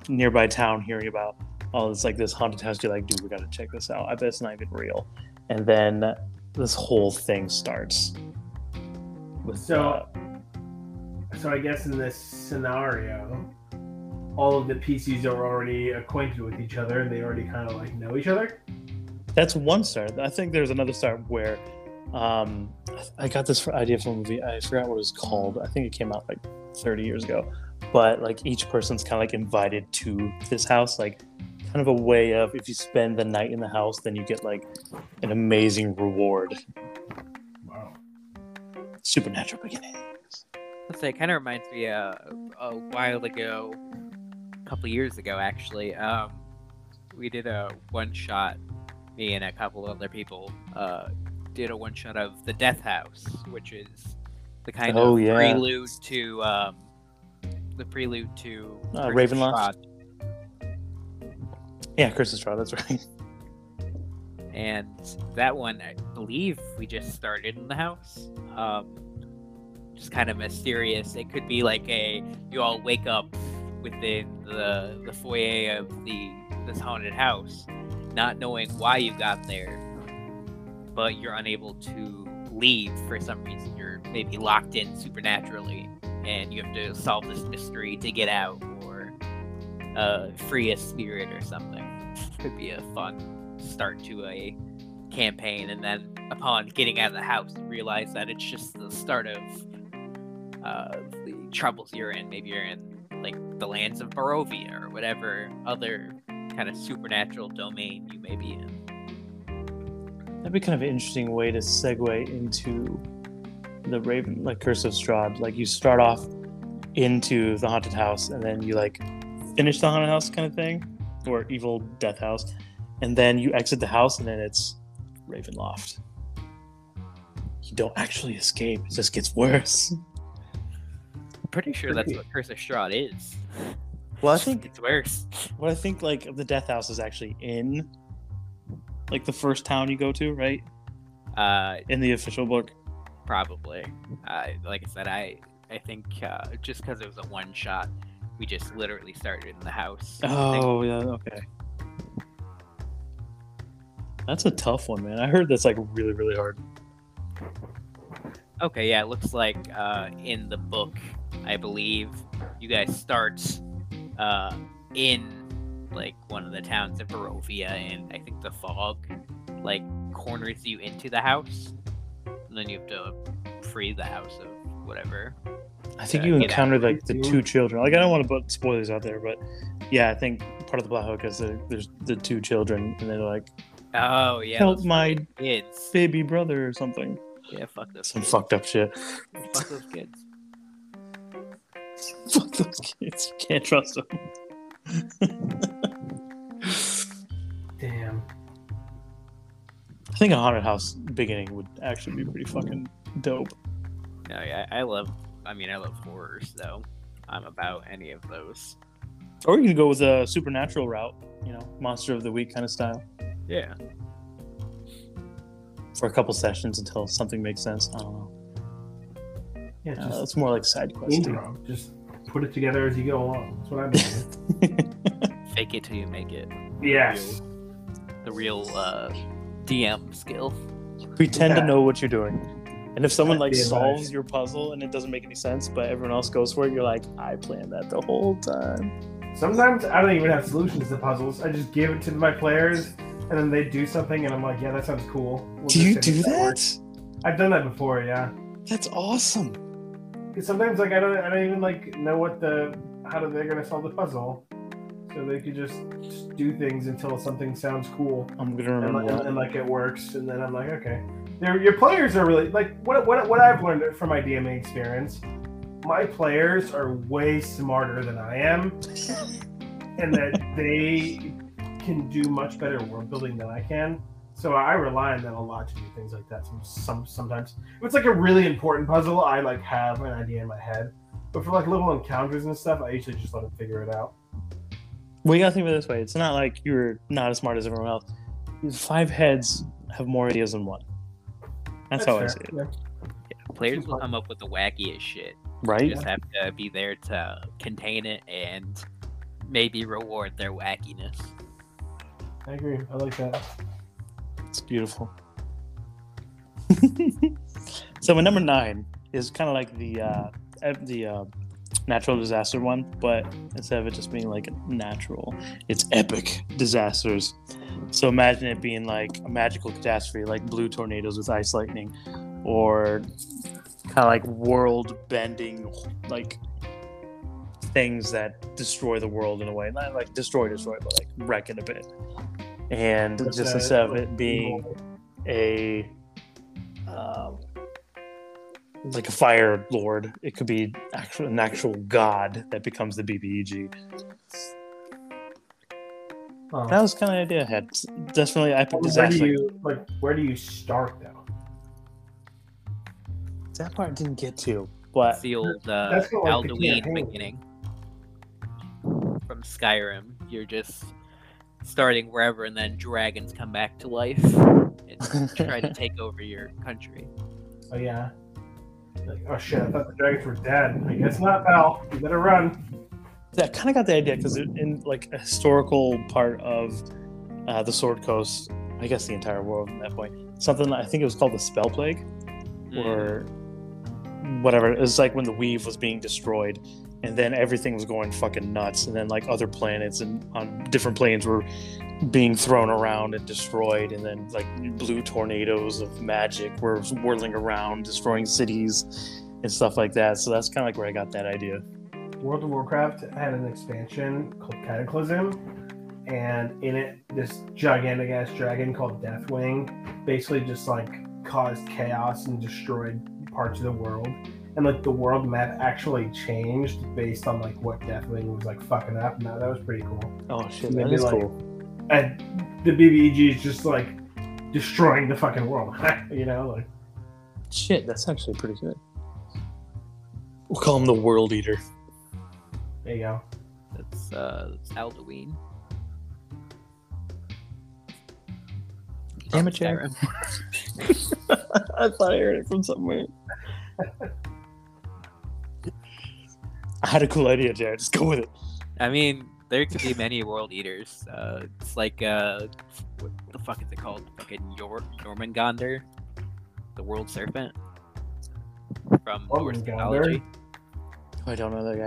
nearby town hearing about, oh, it's like this haunted house. You're like, dude, we got to check this out. I bet it's not even real. And then this whole thing starts. So- So I guess in this scenario, all of the PCs are already acquainted with each other, and they already kind of like know each other. That's one start. I think there's another start where um, I got this idea from a movie. I forgot what it was called. I think it came out like 30 years ago. But like each person's kind of like invited to this house, like kind of a way of if you spend the night in the house, then you get like an amazing reward. Wow. Supernatural beginning. Let's say it kind of reminds me uh, a while ago, a couple years ago actually. Um, we did a one shot. Me and a couple other people uh, did a one shot of the Death House, which is the kind Oh, of yeah. prelude to um, the prelude to Uh, Ravenloft? Yeah, Curse of Strahd. That's right. and that one I believe we just started in the house. Um, just kind of mysterious. It could be like a you all wake up within the the foyer of the this haunted house, not knowing why you got there, but you're unable to leave for some reason. You're maybe locked in supernaturally, and you have to solve this mystery to get out or uh, free a spirit or something. Could be a fun start to a campaign, and then upon getting out of the house, realize that it's just the start of uh, the troubles you're in. Maybe you're in like the lands of Barovia or whatever other kind of supernatural domain you may be in. That'd be kind of an interesting way to segue into the Raven, like Curse of Strahd. Like you start off into the haunted house, and then you like finish the haunted house kind of thing, or evil death house, and then you exit the house, and then it's Ravenloft. You don't actually escape; it just gets worse. I'm pretty sure that's what Curse of Strahd is. Well, I think It's worse. what I think like the death house is actually in like the first town you go to, right? Uh, In the official book. probably. Uh, like I said, I I think uh, just because it was a one shot, we just literally started in the house. Oh yeah, okay. That's a tough one, man. I heard that's like really, really hard. Okay, yeah, it looks like uh, in the book, I believe you guys start uh, in like one of the towns of Barovia, and I think the fog like corners you into the house, and then you have to free the house of whatever. I think you out. like the two children. Like I don't want to put spoilers out there, but yeah, I think part of the plot hook is there's the two children, and they're like, Oh yeah, "Help my kids. baby brother" or something. Yeah, fuck those. Some kids. fucked up shit. Fuck those kids. Fuck those kids. You can't trust them. Damn. I think a haunted house beginning would actually be pretty fucking dope. No, yeah, I love. I mean, I love horrors though. I'm about any of those. Or you can go with a supernatural route, you know, monster of the week kind of style. Yeah. For a couple sessions until something makes sense. I don't know. Yeah, Uh, it's more like side quest. intro. Just put it together as you go along. That's what I'm doing. Fake it till you make it. yes. The real uh, DM skill. Pretend Yeah. to know what you're doing. And if someone like That'd be solves your puzzle and it doesn't make any sense, but everyone else goes for it, you're like, I planned that the whole time. Sometimes I don't even have solutions to puzzles. I just give it to my players, and then they do something, and I'm like, yeah, that sounds cool. We'll Do you do if that? I've done that before, yeah. That's awesome. Because sometimes like I don't, I don't even like know what the how do they're gonna solve the puzzle, so they could just, just do things until something sounds cool. I'm gonna remember and, that. and, like it works, and then I'm like, okay. Their, your players are really like what what what I've learned from my DMing experience. My players are way smarter than I am, and that they can do much better world building than I can. So I rely on them a lot to do things like that. Some, some sometimes if it's like a really important puzzle, I like have an idea in my head. But for like little encounters and stuff, I usually just let them figure it out. Well, you gotta think of it this way. It's not like you're not as smart as everyone else. Five heads have more ideas than one. That's, how I see it. Yeah. Players will come up with the wackiest shit. Right. You Right? just have to be there to contain it and maybe reward their wackiness. I agree. I like that. It's beautiful. so my number nine is kind of like the uh, the uh, natural disaster one, but instead of it just being like natural, it's epic disasters. So imagine it being like a magical catastrophe, like blue tornadoes with ice lightning, or kind of like world-bending, like things that destroy the world in a way, not like destroy, destroy, but like wreck it a bit. And What's just that? instead of it being a um, like a fire lord. It could be actual, an actual god that becomes the BBEG. That was kind of the idea I had. Definitely, I put where do you like? Where do you start though? That part I didn't get to, but the old uh, like Alduin campaign. beginning from Skyrim. You're just starting wherever, and then dragons come back to life and try to take over your country. Oh yeah. Like, oh shit! I thought the dragons were dead. I guess not, pal. You better run. I kind of got the idea because in like a historical part of uh, the Sword Coast, I guess the entire world at that point, something I think it was called the Spell Plague. Mm. or whatever. It was like when the weave was being destroyed, and then everything was going fucking nuts, and then like other planets and on different planes were being thrown around and destroyed, and then like blue tornadoes of magic were whirling around, destroying cities and stuff like that. So that's kind of like where I got that idea. World of Warcraft had an expansion called Cataclysm, and in it, this gigantic ass dragon called Deathwing basically just like caused chaos and destroyed parts of the world. And like the world map actually changed based on like what Deathwing was like fucking up. And that, that was pretty cool. Oh shit, Maybe that is like- cool. And the BBEG is just like destroying the fucking world. you know, like Shit, that's actually pretty good. We'll call him the World Eater. there you go. That's uh, that's Alduin. Damn it, Jared. I thought I heard it from somewhere. I had a cool idea, Jared. Just go with it. I mean, there could be many world eaters. Uh, it's like uh, what the fuck is it called? Fucking Yor- Jormungandr, the world serpent from Norse Jormungandr? mythology. I don't know that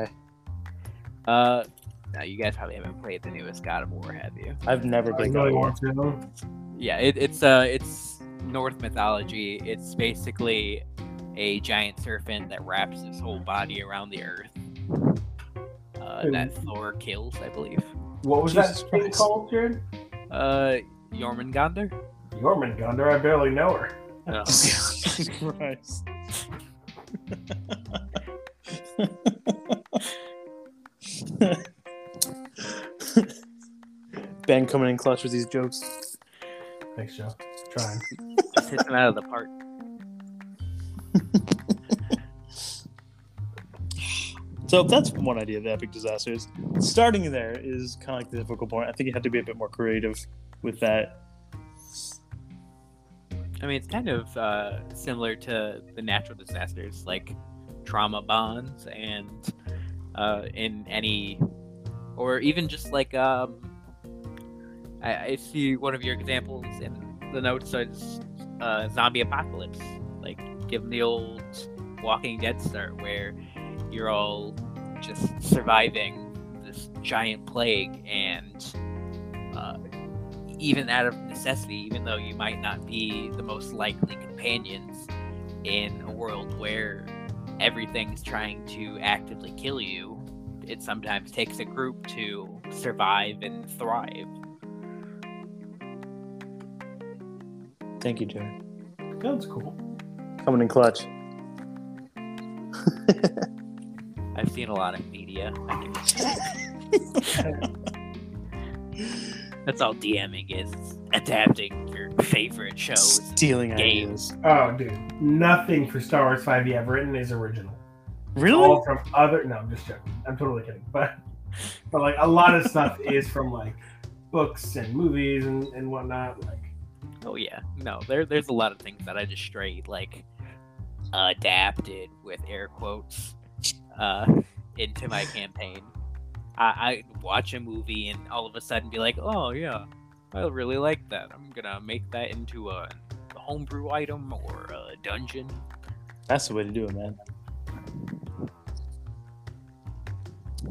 guy. Uh, now you guys probably haven't played the newest God of War, have you? I've never I played God of War. want. Yeah, it, it's uh, it's Norse mythology. It's basically a giant serpent that wraps his whole body around the earth. Uh, that Thor kills, I believe. What was Jesus that thing Christ. called, Jared? Uh, Jormungandr. Jormungandr. I barely know her. Oh. Jesus Christ. ben coming in clutch with these jokes. Thanks, Joe. Trying. Just hits him out of the park. So that's one idea of epic disasters. Starting there is kind of like the difficult point. I think you have to be a bit more creative with that. I mean, it's kind of uh, similar to the natural disasters, like trauma bonds, and uh, in any, or even just like um, I, I see one of your examples in the notes says uh, zombie apocalypse. Like give them the old Walking Dead start where you're all just surviving this giant plague and uh, even out of necessity, even though you might not be the most likely companions in a world where everything's trying to actively kill you, it sometimes takes a group to survive and thrive. Thank you, Jared. That's cool. Coming in clutch. I've seen a lot of media. That's all DMing is. Adapting your favorite shows. Stealing games. ideas. Oh, dude, nothing for Star Wars Five E I've written is original. Really? All from other. No, I'm just joking. I'm totally kidding. But but like a lot of stuff is from like books and movies and, and whatnot. Like Oh yeah, no, there there's a lot of things that I just straight like adapted with air quotes uh, into my campaign. I, I watch a movie and all of a sudden be like, oh yeah, I really like that. I'm gonna make that into a, a homebrew item or a dungeon. That's the way to do it, man.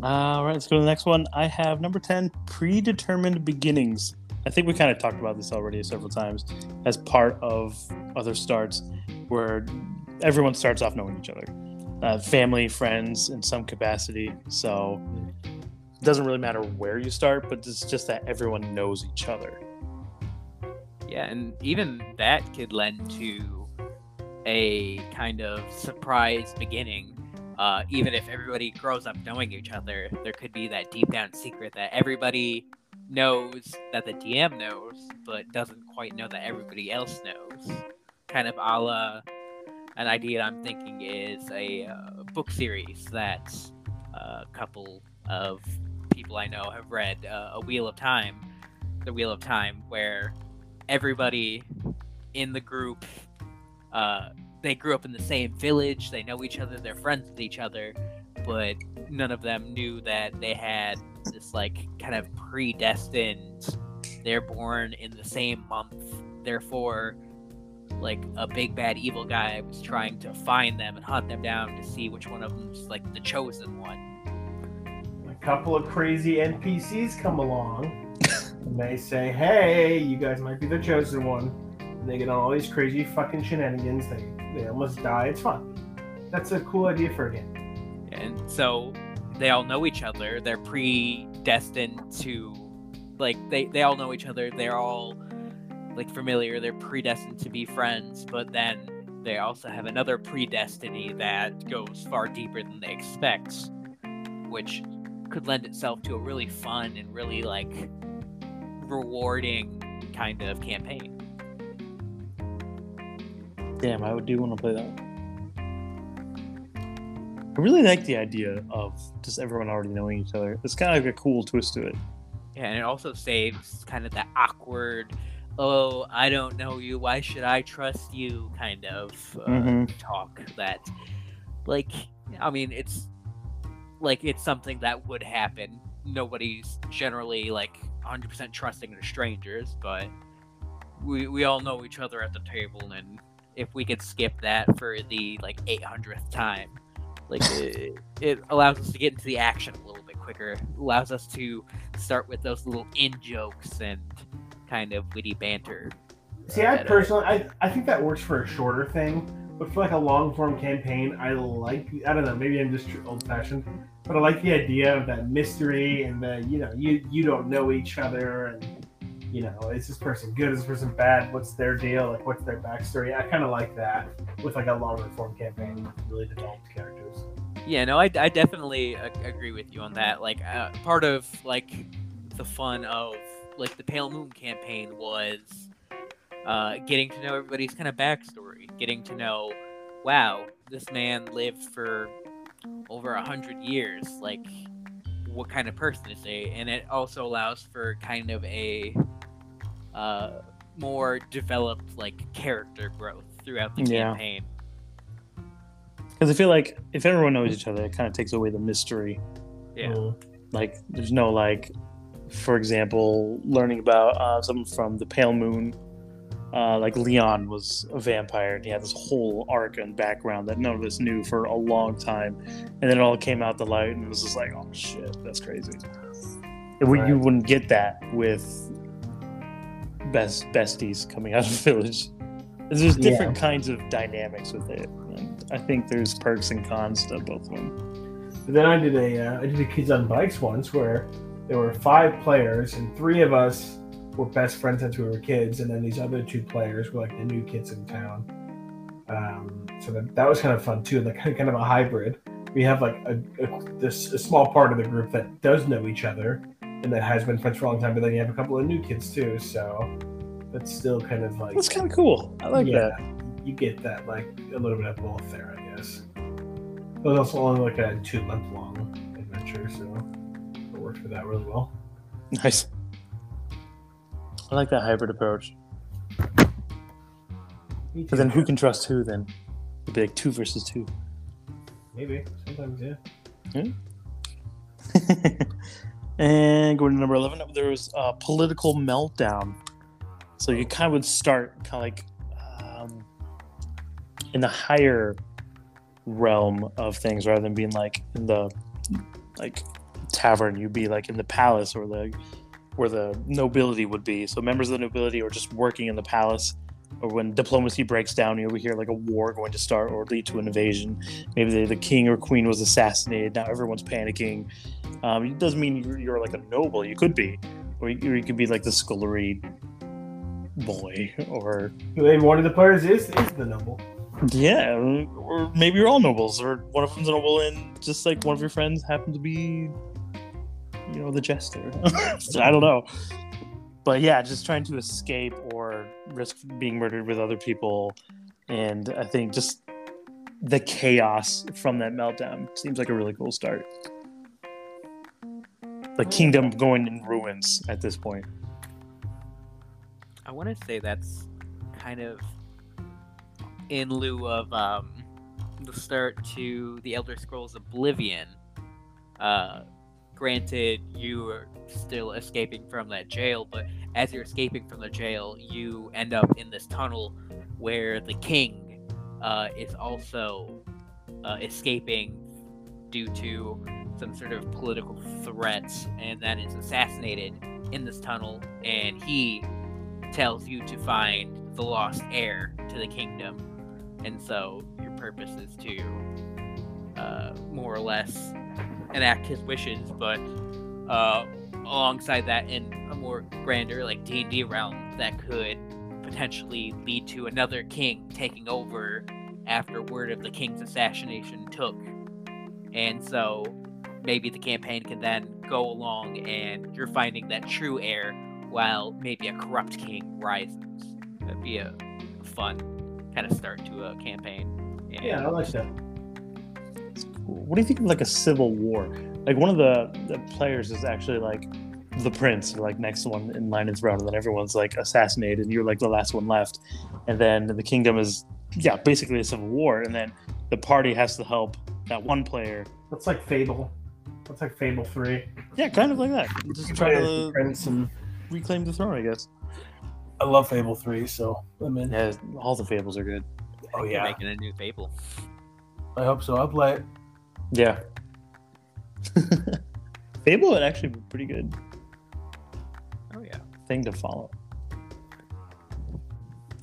All right, let's go to the next one. I have number 10 predetermined beginnings. I think we kind of talked about this already several times as part of other starts where everyone starts off knowing each other uh, family, friends in some capacity. So it doesn't really matter where you start, but it's just that everyone knows each other. Yeah, and even that could lend to a kind of surprise beginning. Uh, even if everybody grows up knowing each other, there could be that deep down secret that everybody knows that the DM knows, but doesn't quite know that everybody else knows. Kind of a la an idea I'm thinking is a uh, book series that uh, a couple of people I know have read, uh, A Wheel of Time, The Wheel of Time, where everybody in the group uh, they grew up in the same village they know each other they're friends with each other but none of them knew that they had this like kind of predestined they're born in the same month therefore like a big bad evil guy was trying to find them and hunt them down to see which one of them's like the chosen one a couple of crazy NPCs come along and they say, "Hey, you guys might be the chosen one." And they get on all these crazy fucking shenanigans. They they almost die. It's fun. That's a cool idea for a game. and so they all know each other they're predestined to like they they all know each other they're all like familiar they're predestined to be friends but then they also have another predestiny that goes far deeper than they expect which could lend itself to a really fun and really like rewarding kind of campaign Damn, I would do want to play that. I really like the idea of just everyone already knowing each other. It's kind of like a cool twist to it. Yeah, and it also saves kind of that awkward, oh, I don't know you, why should I trust you kind of uh, Mhm. talk that, like, I mean, it's like it's something that would happen. Nobody's generally like 100% trusting to strangers, but we, we all know each other at the table, and if we could skip that for the like 800th time, like it, it allows us to get into the action a little bit quicker allows us to start with those little in jokes and kind of witty banter See, I uh, personally, I, I think that works for a shorter thing, but for like a long form campaign, I like. I don't know. Maybe I'm just old fashioned, but I like the idea of that mystery and the you know you you don't know each other and you know is this person good, is this person bad, what's their deal, like what's their backstory. I kind of like that with like a longer form campaign with really developed characters. yeah no i, I definitely agree with you on that like uh, part of like the fun of like the pale moon campaign was uh, getting to know everybody's kind of backstory getting to know wow this man lived for over a hundred years like what kind of person is he and it also allows for kind of a uh, more developed like character growth throughout the Yeah. campaign Because I feel like if everyone knows each other, it kind of takes away the mystery. yeah Mm. Like, there's no like, for example, learning about uh, someone from the Pale Moon uh, like Leon was a vampire and he had this whole arc and background that none of us knew for a long time, and then it all came out the light and it was just like, oh shit, that's crazy. And we, you wouldn't get that with best besties coming out of the village. There's different kinds of dynamics with it, and I think there's perks and cons to both of them. But then I did a uh, I did a kids on bikes once where there were five players and three of us were best friends since we were kids, and then these other two players were like the new kids in town. Um, so that, that was kind of fun too, like kind of a hybrid. We have like a, a this a small part of the group that does know each other and that has been friends for a long time, but then you have a couple of new kids too. So that's still kind of like That's kind of cool. I like yeah, that. you get that like a little bit of both there, I guess. It was also only like a two month long adventure, so for that really well. Nice. I like that hybrid approach. Because then who can trust who then? It'd be like two versus two. Maybe sometimes, yeah. and going to number 11, there was a political meltdown. So you kind of would start kind of like um, in the higher realm of things rather than being like in the like tavern. You'd be like in the palace or the where the nobility would be. So members of the nobility are just working in the palace. Or when diplomacy breaks down, you overhear like a war going to start or lead to an invasion. Maybe the, the king or queen was assassinated. Now everyone's panicking. Um, it doesn't mean you're, you're like a noble. You could be, or you, or you could be like the scullery boy, or Maybe one of the players is is the noble. yeah, or maybe you're all nobles, or one of them's a noble, and just like one of your friends happened to be, you know, the jester. I don't know, but yeah, just trying to escape or risk being murdered with other people, and I think just the chaos from that meltdown seems like a really cool start. The kingdom going in ruins at this point. I want to say that's kind of in lieu of um, the start to the Elder Scrolls Oblivion. Uh, granted, you are still escaping from that jail, but as you're escaping from the jail, you end up in this tunnel where the king uh, is also uh, escaping due to some sort of political threats, and then is assassinated in this tunnel, and he tells you to find the lost heir to the kingdom. And so your purpose is to uh, more or less enact his wishes, but uh, alongside that in a more grander like D&D realm that could potentially lead to another king taking over after word of the king's assassination took. And so maybe the campaign can then go along and you're finding that true heir while maybe a corrupt king rises. That'd be a fun kind of start to a campaign. And Yeah, I like that. What do you think of like a civil war? Like one of the, the players is actually like the prince, like next one in line in throne, and then everyone's like assassinated, and you're like the last one left, and then the kingdom is yeah basically a civil war, and then the party has to help that one player. That's like Fable. That's like Fable Three. Yeah, kind of like that. Just try to Prince and reclaim the throne, I guess. I love Fable Three, so I'm in. Yeah, all the fables are good. Oh They're yeah, making a new Fable. I hope so. I'll play it. Yeah. Fable would actually be pretty good Oh yeah. thing to follow.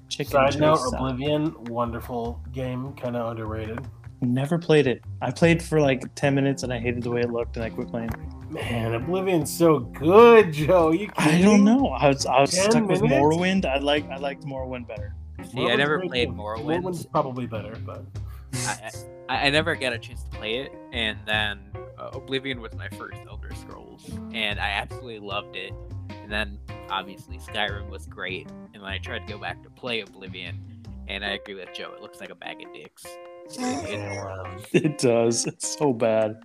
Chicken Side note: chase. Oblivion, wonderful game, kind of underrated. Never played it. I played for like ten minutes and I hated the way it looked and I quit playing. Man, Oblivion's so good, Joe. You I kidding don't know. I was I was 10 stuck with minutes? Morrowind. I like I liked Morrowind better. See, I never great played game. Morrowind. Morrowind's probably better, but I, I, I never got a chance to play it, and then uh, Oblivion was my first Elder Scrolls, and I absolutely loved it. And then obviously Skyrim was great, and then I tried to go back to play Oblivion, and I agree with Joe. It looks like a bag of dicks. It- it- It does. It's so bad.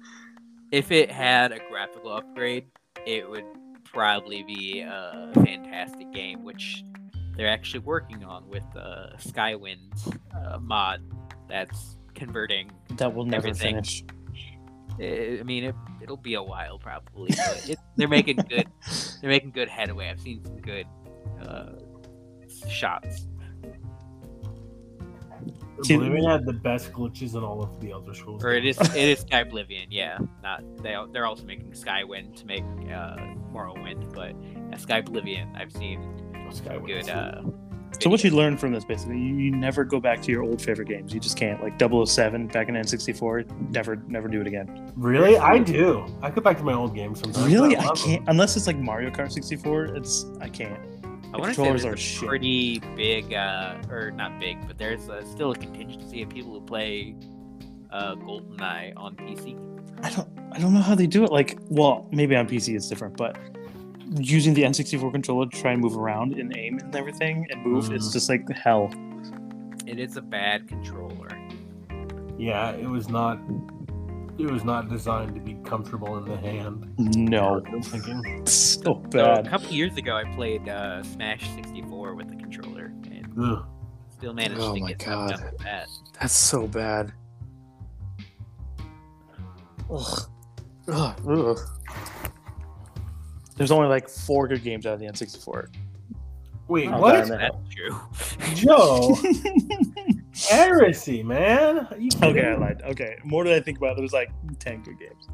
if it had a graphical upgrade, it would probably be a fantastic game, which they're actually working on with the Skywind uh, mod that's converting That will never Everything. finish. I I mean, it, it'll be a while probably, but it, they're making good. They're making good headway. I've seen some good uh, shots. See- Oblivion had the best glitches in all of the Elder Scrolls. Or it games. is it is Sky Oblivion, yeah. Not they they're also making Skywind to make uh, Morrowind, but yeah, Sky Oblivion I've seen Skyward good. Sword. Uh, So what you learn from this basically, you, you never go back to your old favorite games. You just can't. Like 007 back in N64, never never do it again. Really? I do. I go back to my old games sometimes. Really, I love them. can't unless it's like Mario Kart 64. It's I can't. I want to say controllers there's are a shit. pretty big, uh, or not big, but there's uh, still a contingency of people who play uh, GoldenEye on PC. I don't I don't know how they do it. Like, well, maybe on PC it's different, but using the N64 controller to try and move around and aim and everything and move, it's Mhm. just like hell. It is a bad controller. Yeah, it was not. It was not designed to be comfortable in the hand. No, I'm thinking. it's so So a couple years ago, I played uh, Smash 64 with the controller, and Ugh. still managed Oh to my get done God. with that. That's so bad. Ugh. Ugh. Ugh. There's only like four good games out of the N64. Wait, Oh, what? That's true. Joe, heresy, man. Are you okay, I lied. Okay, more than I think about, it, there's like ten good games.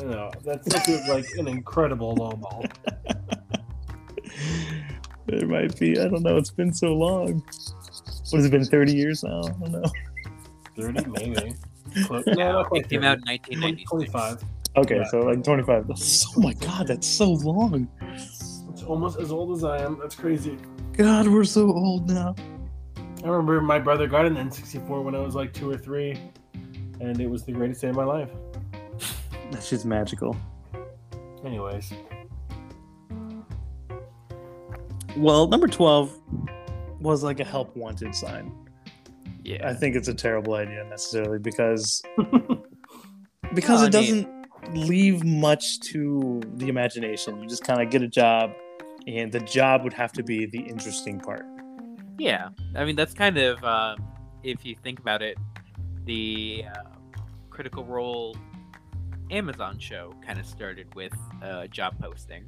I know that's such like an incredible low ball. It might be. I don't know. It's been so long. What has it been? Thirty years now. I don't know. Thirty, maybe. Close. Yeah, No, not it came out 30. in 1996. Twenty-five. Okay, Yeah. so like twenty-five. That's, oh my god, that's so long. It's almost as old as I am. That's crazy. God, we're so old now. I remember my brother got an N64 when I was like two or three, and it was the greatest day of my life. That shit's magical. Anyways, Well, number twelve was like a help wanted sign. Yeah. I think it's a terrible idea necessarily because because Well, it I mean- doesn't leave much to the imagination. You just kind of get a job, and the job would have to be the interesting part. Yeah, I mean that's kind of um, if you think about it, the uh, Critical Role Amazon show kind of started with uh, job posting.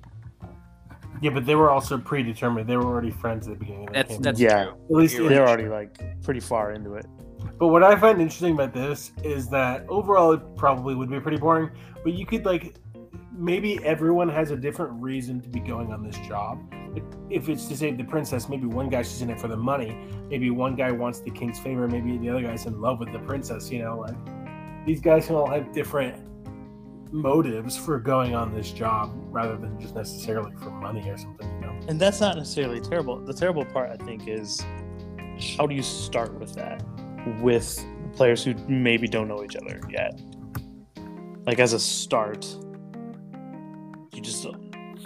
yeah, but they were also predetermined. They were already friends at the beginning. Of the That's that's Yeah. true. at least They're already like pretty far into it. But what I find interesting about this is that overall it probably would be pretty boring, but you could like maybe everyone has a different reason to be going on this job. If it's to save the princess, maybe one guy's just in it for the money. Maybe one guy wants the king's favor. Maybe the other guy's in love with the princess. You know, like these guys can all have different motives for going on this job rather than just necessarily for money or something. You know. And that's not necessarily terrible. The terrible part, I think, is how do you start with that with players who maybe don't know each other yet? Like as a start, you just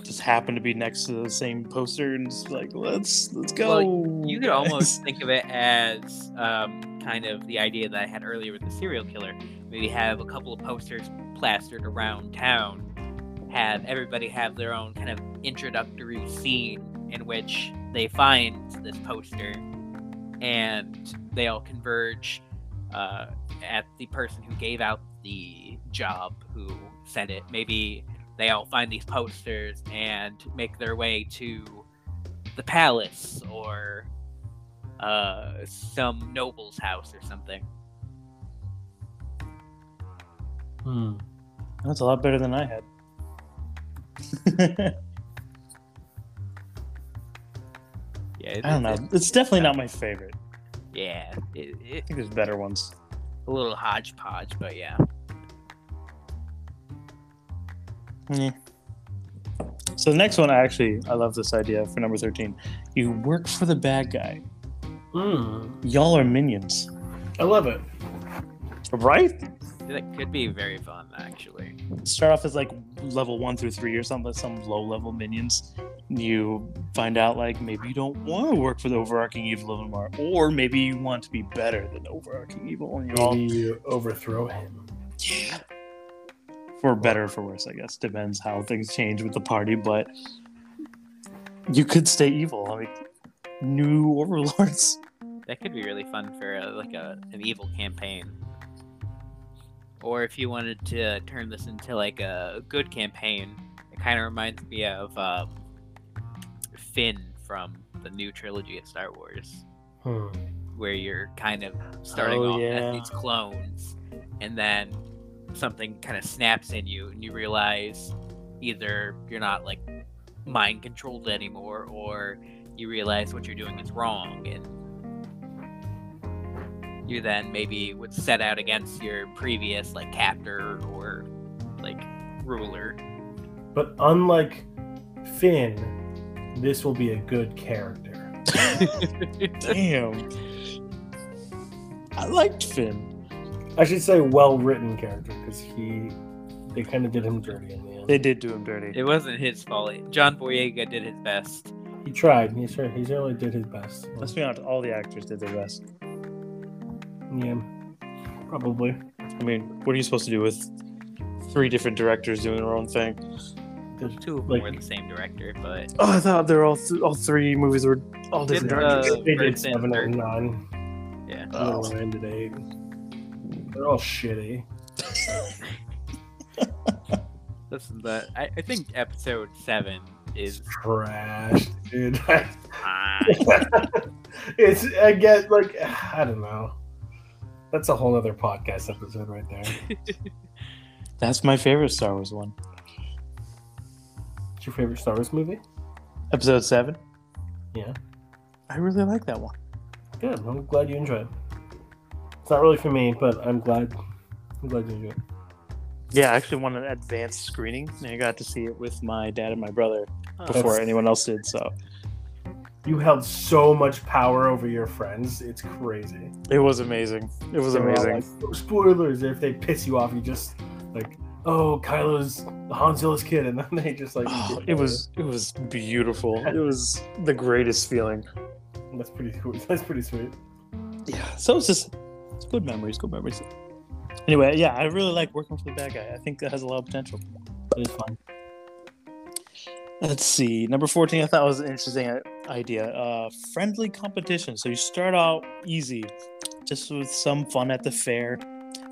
just happen to be next to the same poster and just like let's let's go. You could almost think of it as um, kind of the idea that I had earlier with the serial killer. Maybe have a couple of posters plastered around town, have everybody have their own kind of introductory scene in which they find this poster and they all converge uh, at the person who gave out the job who sent it. Maybe they all find these posters and make their way to the palace or uh, some noble's house or something. Hmm. That's a lot better than I had. Yeah, it- I don't know. it- It's definitely not my favorite. yeah, it, I think there's better ones. a little hodgepodge, but yeah. Yeah. So the next one, I actually, I love this idea for number thirteen. You work for the bad guy. Hmm. Y'all are minions, I love it. right? That could be very fun, actually. Start off as like level one through three or something, some low level minions. You find out like maybe you don't want to work for the overarching evil of Amar, or maybe you want to be better than the overarching evil, and you all you overthrow him. yeah. For better or for worse, I guess depends how things change with the party, but you could stay evil. I mean, new overlords. That could be really fun for uh, like a an evil campaign. Or if you wanted to turn this into like a good campaign, it kind of reminds me of um, Finn from the new trilogy of Star Wars, Hmm. where you're kind of starting Oh, off yeah. as these clones, and then something kind of snaps in you, and you realize either you're not like mind controlled anymore, or you realize what you're doing is wrong, and you then maybe would set out against your previous like captor or like ruler. But unlike Finn, this will be a good character. Damn. I liked Finn. I should say well written character because he they kind of did him dirty in the end. They did do him dirty. It wasn't his fault. John Boyega did his best. He tried. He sure he certainly did his best. Let's be honest, all the actors did their best. Yeah, probably. I mean, what are you supposed to do with three different directors doing their own thing? There's Two of them Like- were the same director, but Oh, I thought they're all th- all three movies were all different Didn't, directors. uh, they did first and seven third. and nine. yeah. and then Oh. Rian eight. They're all shitty. Listen, the I, I think episode seven is Trash, dude. it's I get like I don't know. That's a whole other podcast episode right there. That's my favorite Star Wars one. What's your favorite Star Wars movie? Episode seven. Yeah. I really like that one. Good. I'm glad you enjoyed. it. It's not really for me, but I'm glad. I'm glad you enjoyed. it. Yeah, I actually won an advanced screening, and I got to see it with my dad and my brother before That's- anyone else did. So You held so much power over your friends. It's crazy. it was amazing. It was They were all amazing. like, "No spoilers. If they piss you off, you just like, oh, Kylo's Han Solo's kid, and then they just like. Oh, it was it was beautiful. It was the greatest feeling. That's pretty cool. That's pretty sweet. Yeah. So it's just it's good memories. Good memories. Anyway, yeah, I really like working for the bad guy. I think that has a lot of potential. But It is fun. Let's see. Number 14, I thought was an interesting idea. Uh, friendly competition. So you start out easy, just with some fun at the fair.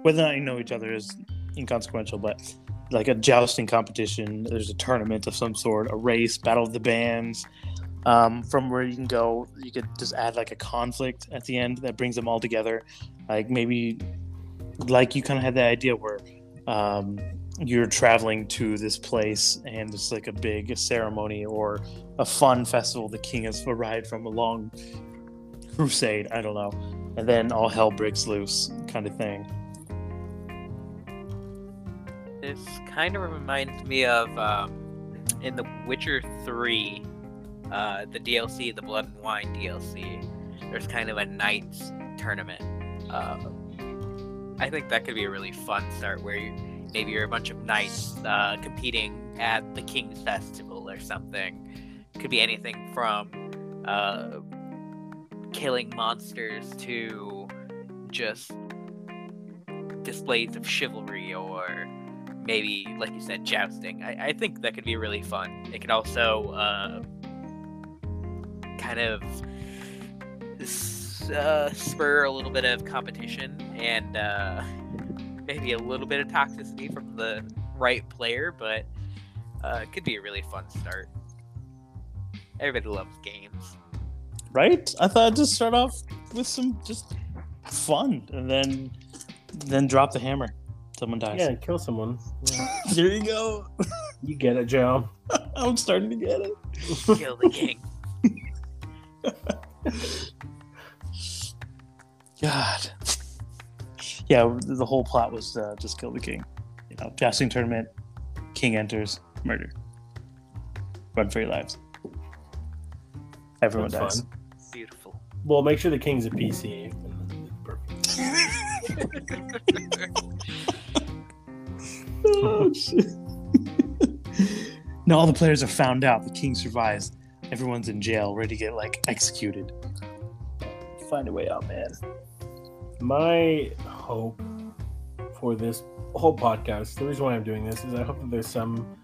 Whether or not you know each other is inconsequential, but like a jousting competition, there's a tournament of some sort, a race, battle of the bands. Um, from where you can go, you could just add like a conflict at the end that brings them all together. Like maybe, like you kind of had the idea where um, you're traveling to this place and it's like a big ceremony or a fun festival. The king has arrived from a long crusade. I don't know, and then all hell breaks loose, kind of thing. This kind of reminds me of um, in The Witcher 3, uh, the DLC, the Blood and Wine DLC. There's kind of a knights tournament. Uh, I think that could be a really fun start where you, maybe you're a bunch of knights uh, competing at the King's Festival or something. Could be anything from uh, killing monsters to just displays of chivalry or maybe like you said jousting i, I think that could be really fun it could also uh, kind of uh, spur a little bit of competition and uh, maybe a little bit of toxicity from the right player but uh, it could be a really fun start everybody loves games Right? I thought I'd just start off with some just fun, and then then drop the hammer. Someone dies. Yeah, kill someone. Yeah. There you go. You get it, Joe. I'm starting to get it. kill the king God. Yeah, the whole plot was uh, just kill the king. You know, jousting tournament, king enters, murder. Run for your lives. Everyone That's dies. fun. beautiful Well, make sure the king's a PC. Perfect. Oh, shit. now all the players are found out. The king survives. Everyone's in jail, ready to get like executed. Find a way out, man. My hope for this whole podcast, the reason why I'm doing this is I hope that there's some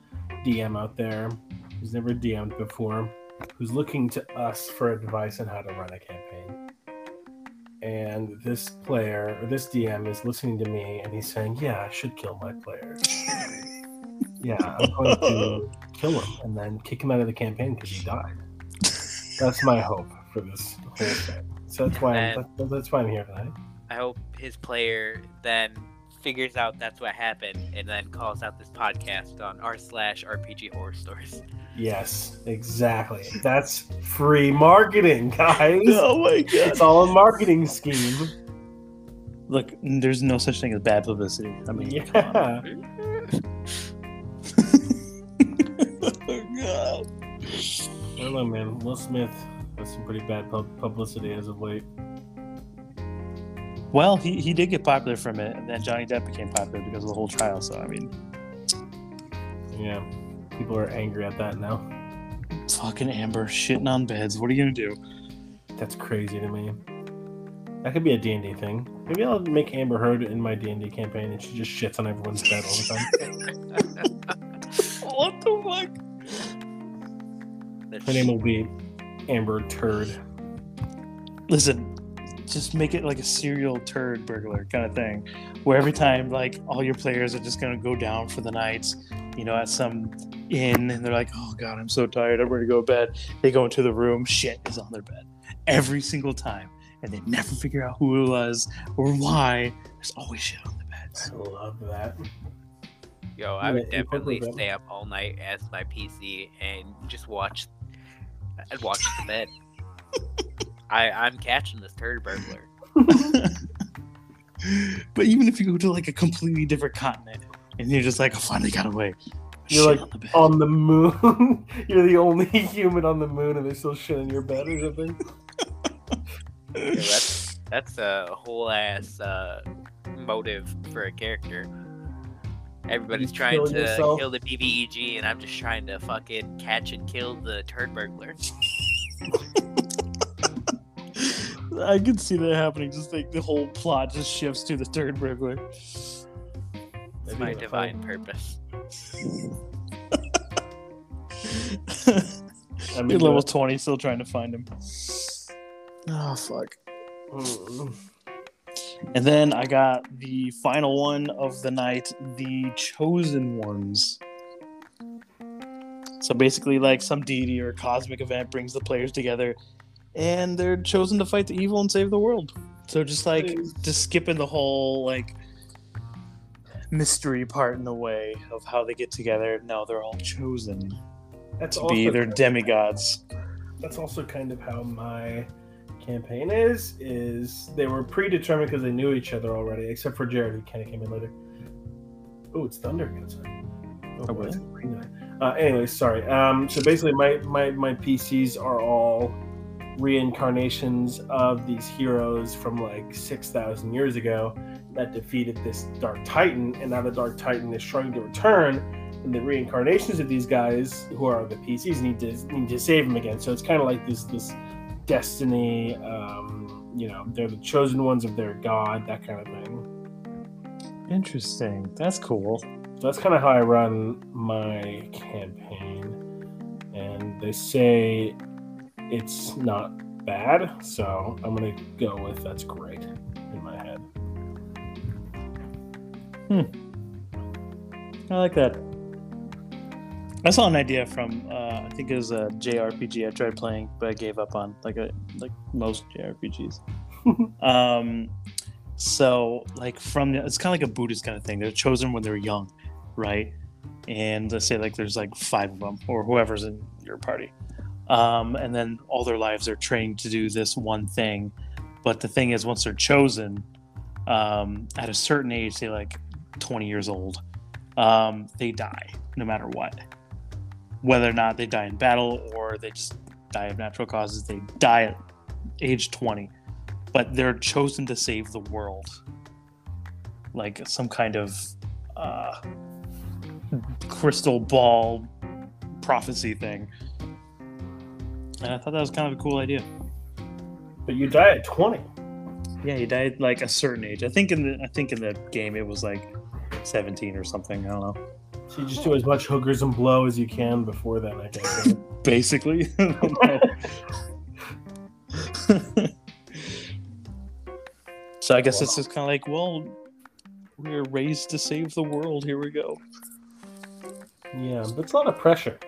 DM out there who's never DM'd before, who's looking to us for advice on how to run a campaign. And this player, or this DM, is listening to me and he's saying, Yeah, I should kill my player. yeah, I'm going to kill him and then kick him out of the campaign because he died. That's my hope for this whole thing. So that's why I'm, And- that- that's why I'm here tonight. I hope his player then figures out that's what happened and then calls out this podcast on r slash RPG horror stories. Yes, exactly. That's free marketing, guys. Oh my god! It's all a marketing scheme. Look, there's no such thing as bad publicity. I mean, come on. Yeah. God. I don't know, man. Will Smith has some pretty bad pub- publicity as of late. Well, he, he did get popular from it, and then Johnny Depp became popular because of the whole trial. So I mean, Yeah, people are angry at that now. fucking Amber shitting on beds. What are you gonna do? That's crazy to me. That could be a D&D thing. Maybe I'll make Amber Heard in my D&D campaign, and she just shits on everyone's bed all the time. What the fuck? Her name will be Amber Turd. Listen, just make it like a serial turd burglar kind of thing, where every time like all your players are just gonna go down for the night, you know, at some inn, and they're like, "Oh God, I'm so tired. I'm ready to go to bed." They go into the room, shit is on their bed every single time, and they never figure out who it was or why. There's always shit on the beds. I love that. Yo, I would Yeah, you definitely stay up all night as my PC and just watch. I'd watch the bed. I I'm catching this turd burglar. but even if you go to like a completely different continent, and you're just like, "I finally got away," You're Shit like, on the bed. On the moon. You're the only human on the moon, and there's still shit in your bed or something. Yeah, that's that's a whole ass uh, motive for a character. Everybody's You trying to yourself? kill the BBEG, and I'm just trying to fucking catch and kill the turd burglar. I can see that happening. Just like the whole plot just shifts to the third burglar. It's my the divine purpose. I You're mean, level the- 20, still trying to find him. Oh, fuck. Mm. And then I got the final one of the night the Chosen Ones. So basically, like some deity or cosmic event brings the players together and they're chosen to fight the evil and save the world. So just like, Nice. just skipping the whole like mystery part in the way of how they get together. No, they're all chosen That's to be also their demigods. that's also kind of how my campaign is is they were predetermined because they knew each other already except for jared who kind of came in later oh it's thundering outside oh, Oh, boy, really? it's green tonight. uh, anyway sorry um, so basically my, my my pcs are all reincarnations of these heroes from like 6000 years ago that defeated this dark titan and now the dark titan is trying to return and the reincarnations of these guys who are the PCs need to need to save him again. So it's kind of like this this destiny. Um, you know, they're the chosen ones of their god, that kind of thing. Interesting. That's cool. So that's kind of how I run my campaign, and they say it's not bad. So I'm gonna go with that's great in my head. Hmm. I like that. I saw an idea from uh, I think it was a JRPG I tried playing, but I gave up on like a like most JRPGs. um, so like from the, it's kind of like a Buddhist kind of thing. They're chosen when they're young, right? And let's say like there's like five of them or whoever's in your party, um, and then all their lives they're trained to do this one thing. But the thing is, once they're chosen, um, at a certain age, say like 20 years old, um, they die no matter what. Whether or not they die in battle or they just die of natural causes, they die at age 20. But they're chosen to save the world. Like some kind of uh, crystal ball prophecy thing. And I thought that was kind of a cool idea. But you die at 20. Yeah, he died like a certain age. I think in the I think in the game it was like 17 or something. I don't know. So you just do as much hookers and blow as you can before then. I think. Basically. I don't know. so I guess it's just kind of like, well, we're raised to save the world. Here we go. yeah, but it's a lot of pressure.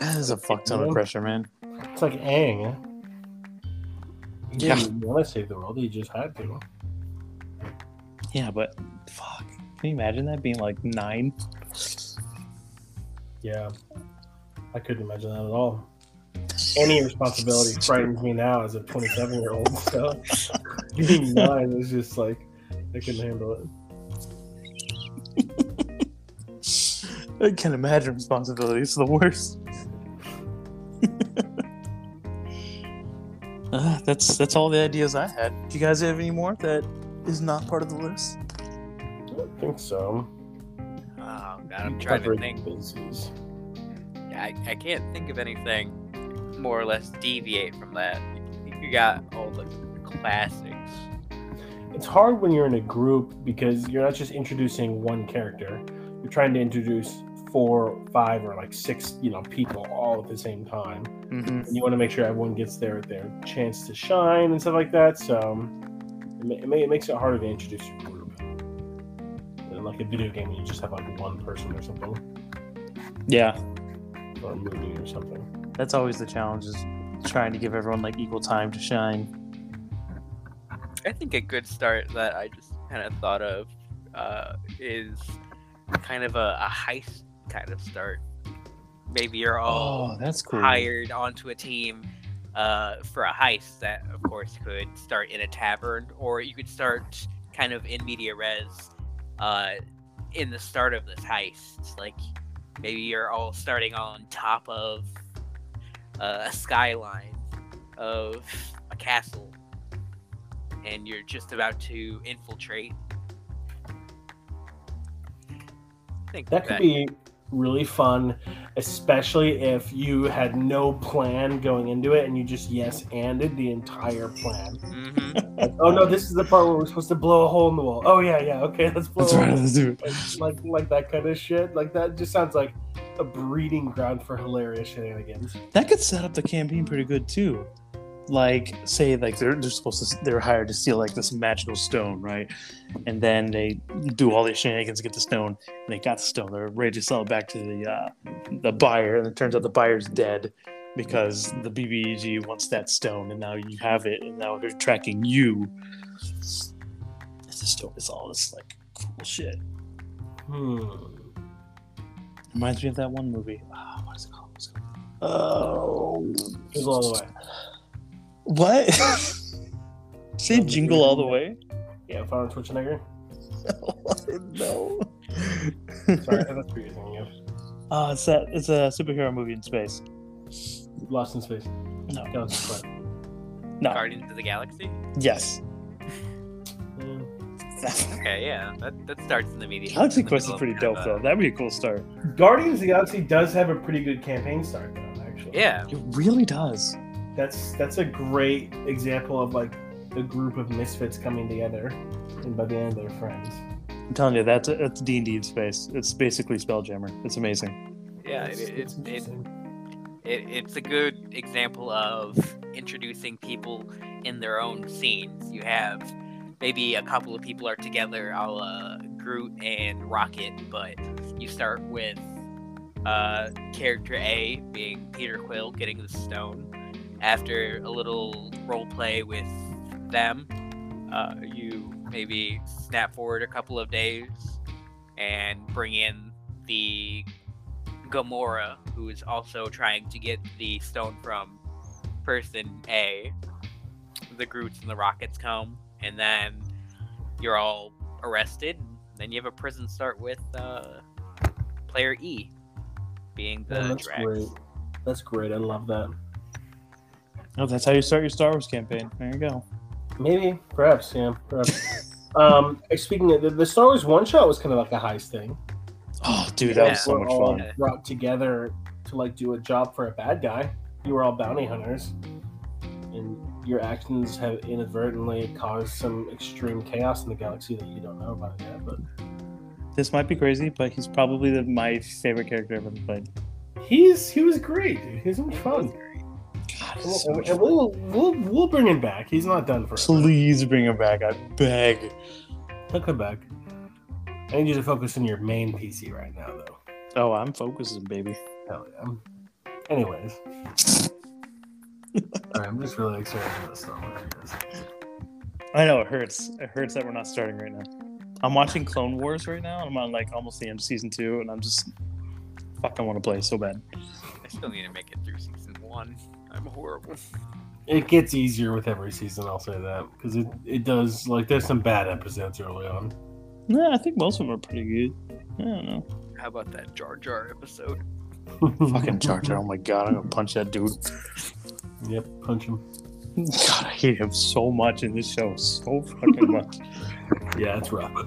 That is a fuck ton of pressure, man. It's like Aang. He Yeah. didn't want to save the world. He just had to. Yeah, but fuck. Can you imagine that being like nine? Yeah, I couldn't imagine that at all. Any responsibility frightens me now as a 27 year old. So being nine is just like I couldn't handle it. I can't imagine responsibility. It's the worst. uh, that's that's all the ideas I had. Do you guys have any more that is not part of the list? I don't think so. Oh god, I'm trying to think. bases. I, I can't think of anything more or less deviate from that. You got all the classics. It's hard when you're in a group because you're not just introducing one character. You're trying to introduce four, five, or like six, you know, people all at the same time. Mm-hmm. and you want to make sure everyone gets their their chance to shine and stuff like that. So it, ma- it, ma- it makes it harder to introduce your group. In like a video game, where you just have like one person or something, Yeah, or a movie or something. that's always the challenge is trying to give everyone like equal time to shine. I think a good start that I just kind of thought of uh, is kind of a, a heist kind of start. Maybe you're all Oh, that's cool. hired onto a team uh, for a heist that, of course, could start in a tavern, or you could start kind of in media res uh, in the start of this heist. Like maybe you're all starting on top of uh, a skyline of a castle, and you're just about to infiltrate. I think That could be really fun, especially if you had no plan going into it and you just yes anded the entire plan. Mhm. Like, oh no, this is the part where we're supposed to blow a hole in the wall. Oh yeah, yeah, okay, let's blow. That's a right. hole. Let's do it. like like that kind of shit. Like that just sounds like a breeding ground for hilarious shenanigans. That could set up the campaign pretty good too. Like, say, like they're they're supposed to they're hired to steal like this magical stone, right? And then they do all these shenanigans to get the stone, and they got the stone. They're ready to sell it back to the uh, the buyer, and it turns out the buyer's dead because the BBEG wants that stone, and now you have it, and now they're tracking you. It's the stone. It's all this like cool shit. Hmm. Reminds me of that one movie. Ah, what is it called? What's it called? Oh, Jingle all the way. What? Say jingle all the way? Yeah, Arnold Schwarzenegger. no. Sorry, that's for using you. Uh, it's a it's a superhero movie in space. Lost in Space. No. Galaxy Quest. No. Guardians of the Galaxy. Yes. Okay, yeah, that, that starts in the media. Galaxy Quest is pretty kind dope of though. That'd be a cool start. Guardians of the Galaxy does have a pretty good campaign start though, actually. Yeah, It really does. That's that's a great example of like a group of misfits coming together and by the end they're friends. I'm telling you, that's it's D and D in space. It's basically Spelljammer. It's amazing. yeah, it, it, it, it, it, it's a good example of introducing people in their own scenes. You have maybe a couple of people are together, a la Groot and Rocket, but you start with uh, character A being Peter Quill getting the stone. After a little role play with them, uh, you maybe snap forward a couple of days and bring in the Gamora, who is also trying to get the stone from person A. The Groots and the Rockets come, and then you're all arrested. Then you have a prison start with uh, player E, being the Oh, that's Drax. great. That's great. I love that. Oh, that's how you start your Star Wars campaign. There you go. Maybe, perhaps, yeah, perhaps. um, speaking of the, the Star Wars one shot was kind of like a heist thing. Oh, dude, that Yeah. was so We're much all fun. Brought together to like do a job for a bad guy. You were all bounty hunters, and your actions have inadvertently caused some extreme chaos in the galaxy that you don't know about yet. But This might be crazy, but he's probably the, my favorite character I've ever played. he's he was great. Dude. He was so much fun. We'll, and we'll, we'll we'll bring him back. He's not done for. us. Please bring him back. I beg. He'll come back. I need you to focus on your main PC right now, though. Oh, I'm focusing, baby. Hell yeah. Anyways, Sorry, I'm just really excited for this stuff. I know it hurts. It hurts that we're not starting right now. I'm watching Clone Wars right now. and I'm on like almost the end of season two, and I'm just fucking want to play so bad. I still need to make it through season one. I'm horrible. It gets easier with every season. I'll say that because it, it does. Like, there's some bad episodes early on. Yeah, I think most of them are pretty good. I don't know. How about that Jar Jar episode? Fucking Jar Jar. Oh my god, I'm gonna punch that dude. Yep, punch him. God, I hate him so much in this show. So fucking much. Yeah, it's rough.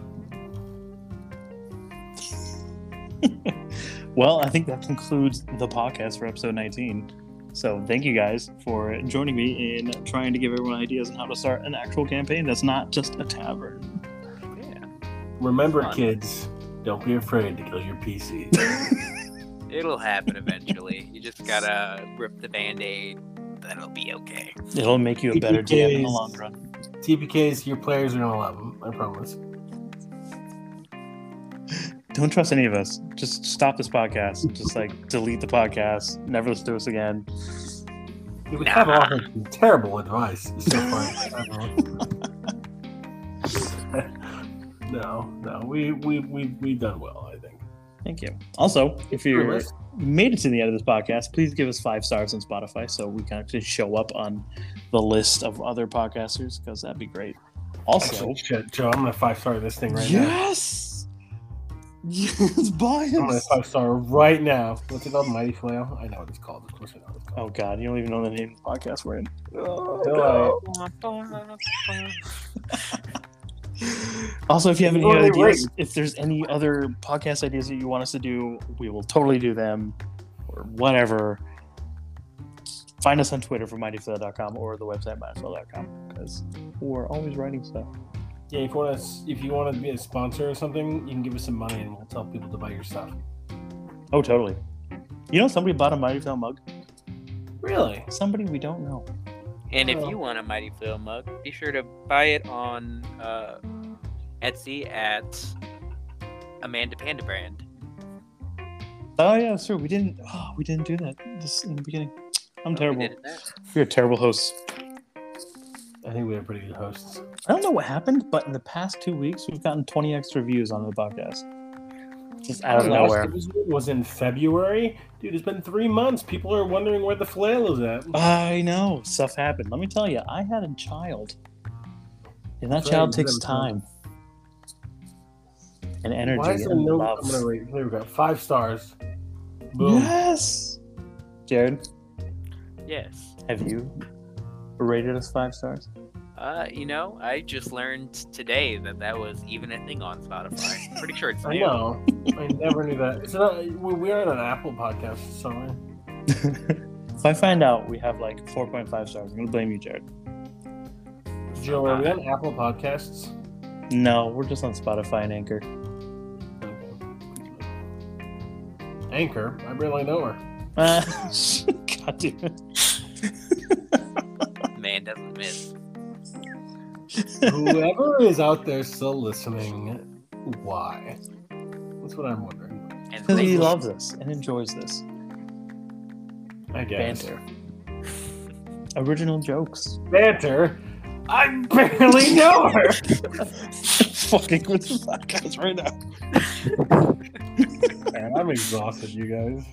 well, I think that concludes the podcast for episode 19. So thank you guys for joining me in trying to give everyone ideas on how to start an actual campaign that's not just a tavern. Yeah. Remember, Fun. kids, don't be afraid to kill your PC. It'll happen eventually. You just gotta rip the band aid. That'll be okay. It'll make you a better DM in the long run. TPKs, your players are gonna love them. I promise. Don't trust any of us. Just stop this podcast. Just like delete the podcast. Never listen to us again. Would have offered some terrible advice so far. no, no, we we we we've done well. I think. Thank you. Also, if you made it to the end of this podcast, please give us five stars on Spotify so we can actually show up on the list of other podcasters because that'd be great. Also, Actually, shit, Joe, I'm gonna five star this thing right now. yes, yes, buy I'm gonna five star right now. What's it called? Mighty Flail. I know what it's called. Of course, I know what it's Oh. God, you don't even know the name of the podcast we're in. Oh, oh Till Also, if you have any Totally ideas, right. if there's any other podcast ideas that you want us to do, we will totally do them or whatever. Find us on Twitter for mightyflail.com or the website mightyflail.com because we're always writing stuff. Yeah, if you want to, if you want to be a sponsor or something, you can give us some money and we'll tell people to buy your stuff. Oh, totally. You know, somebody bought a Mighty Flail mug. Really? Somebody we don't know. And if Oh. you want a Mighty Flail mug, be sure to buy it on uh, Etsy at Amanda Panda Brand. Oh yeah, that's true. We didn't. Oh, we didn't do that this in the beginning. I'm Oh, we terrible. did that. We're terrible hosts. I think we have pretty good hosts. I don't know what happened, but in the past two weeks, we've gotten 20 extra views on the podcast. Just out of Last nowhere. episode was in February. Dude, it's been three months. People are wondering where the flail is at. I know stuff happened. Let me tell you, I had a child, and that That's child you takes had a child. time and energy Why is there and no? love. I'm gonna rate. There we go. Five stars. Boom. Yes, Jared, Yes. have you rated us five stars? Uh, you know, I just learned today that that was even a thing on Spotify. Pretty sure it's I new. know. I never knew that. It's not. We we are on an Apple podcast somewhere. if I find out we have like 4.5 stars, I'm gonna blame you, Jared. Joe, are we on Apple Podcasts? No, we're just on Spotify and Anchor. Anchor. I barely know her. Uh, God damn it. Man doesn't miss. Whoever is out there still listening, why? That's what I'm wondering. Because he loves us and enjoys this. I guess. Banter. Original jokes. Banter. I barely know her. Fucking with the podcast right now. Man, I'm exhausted, you guys.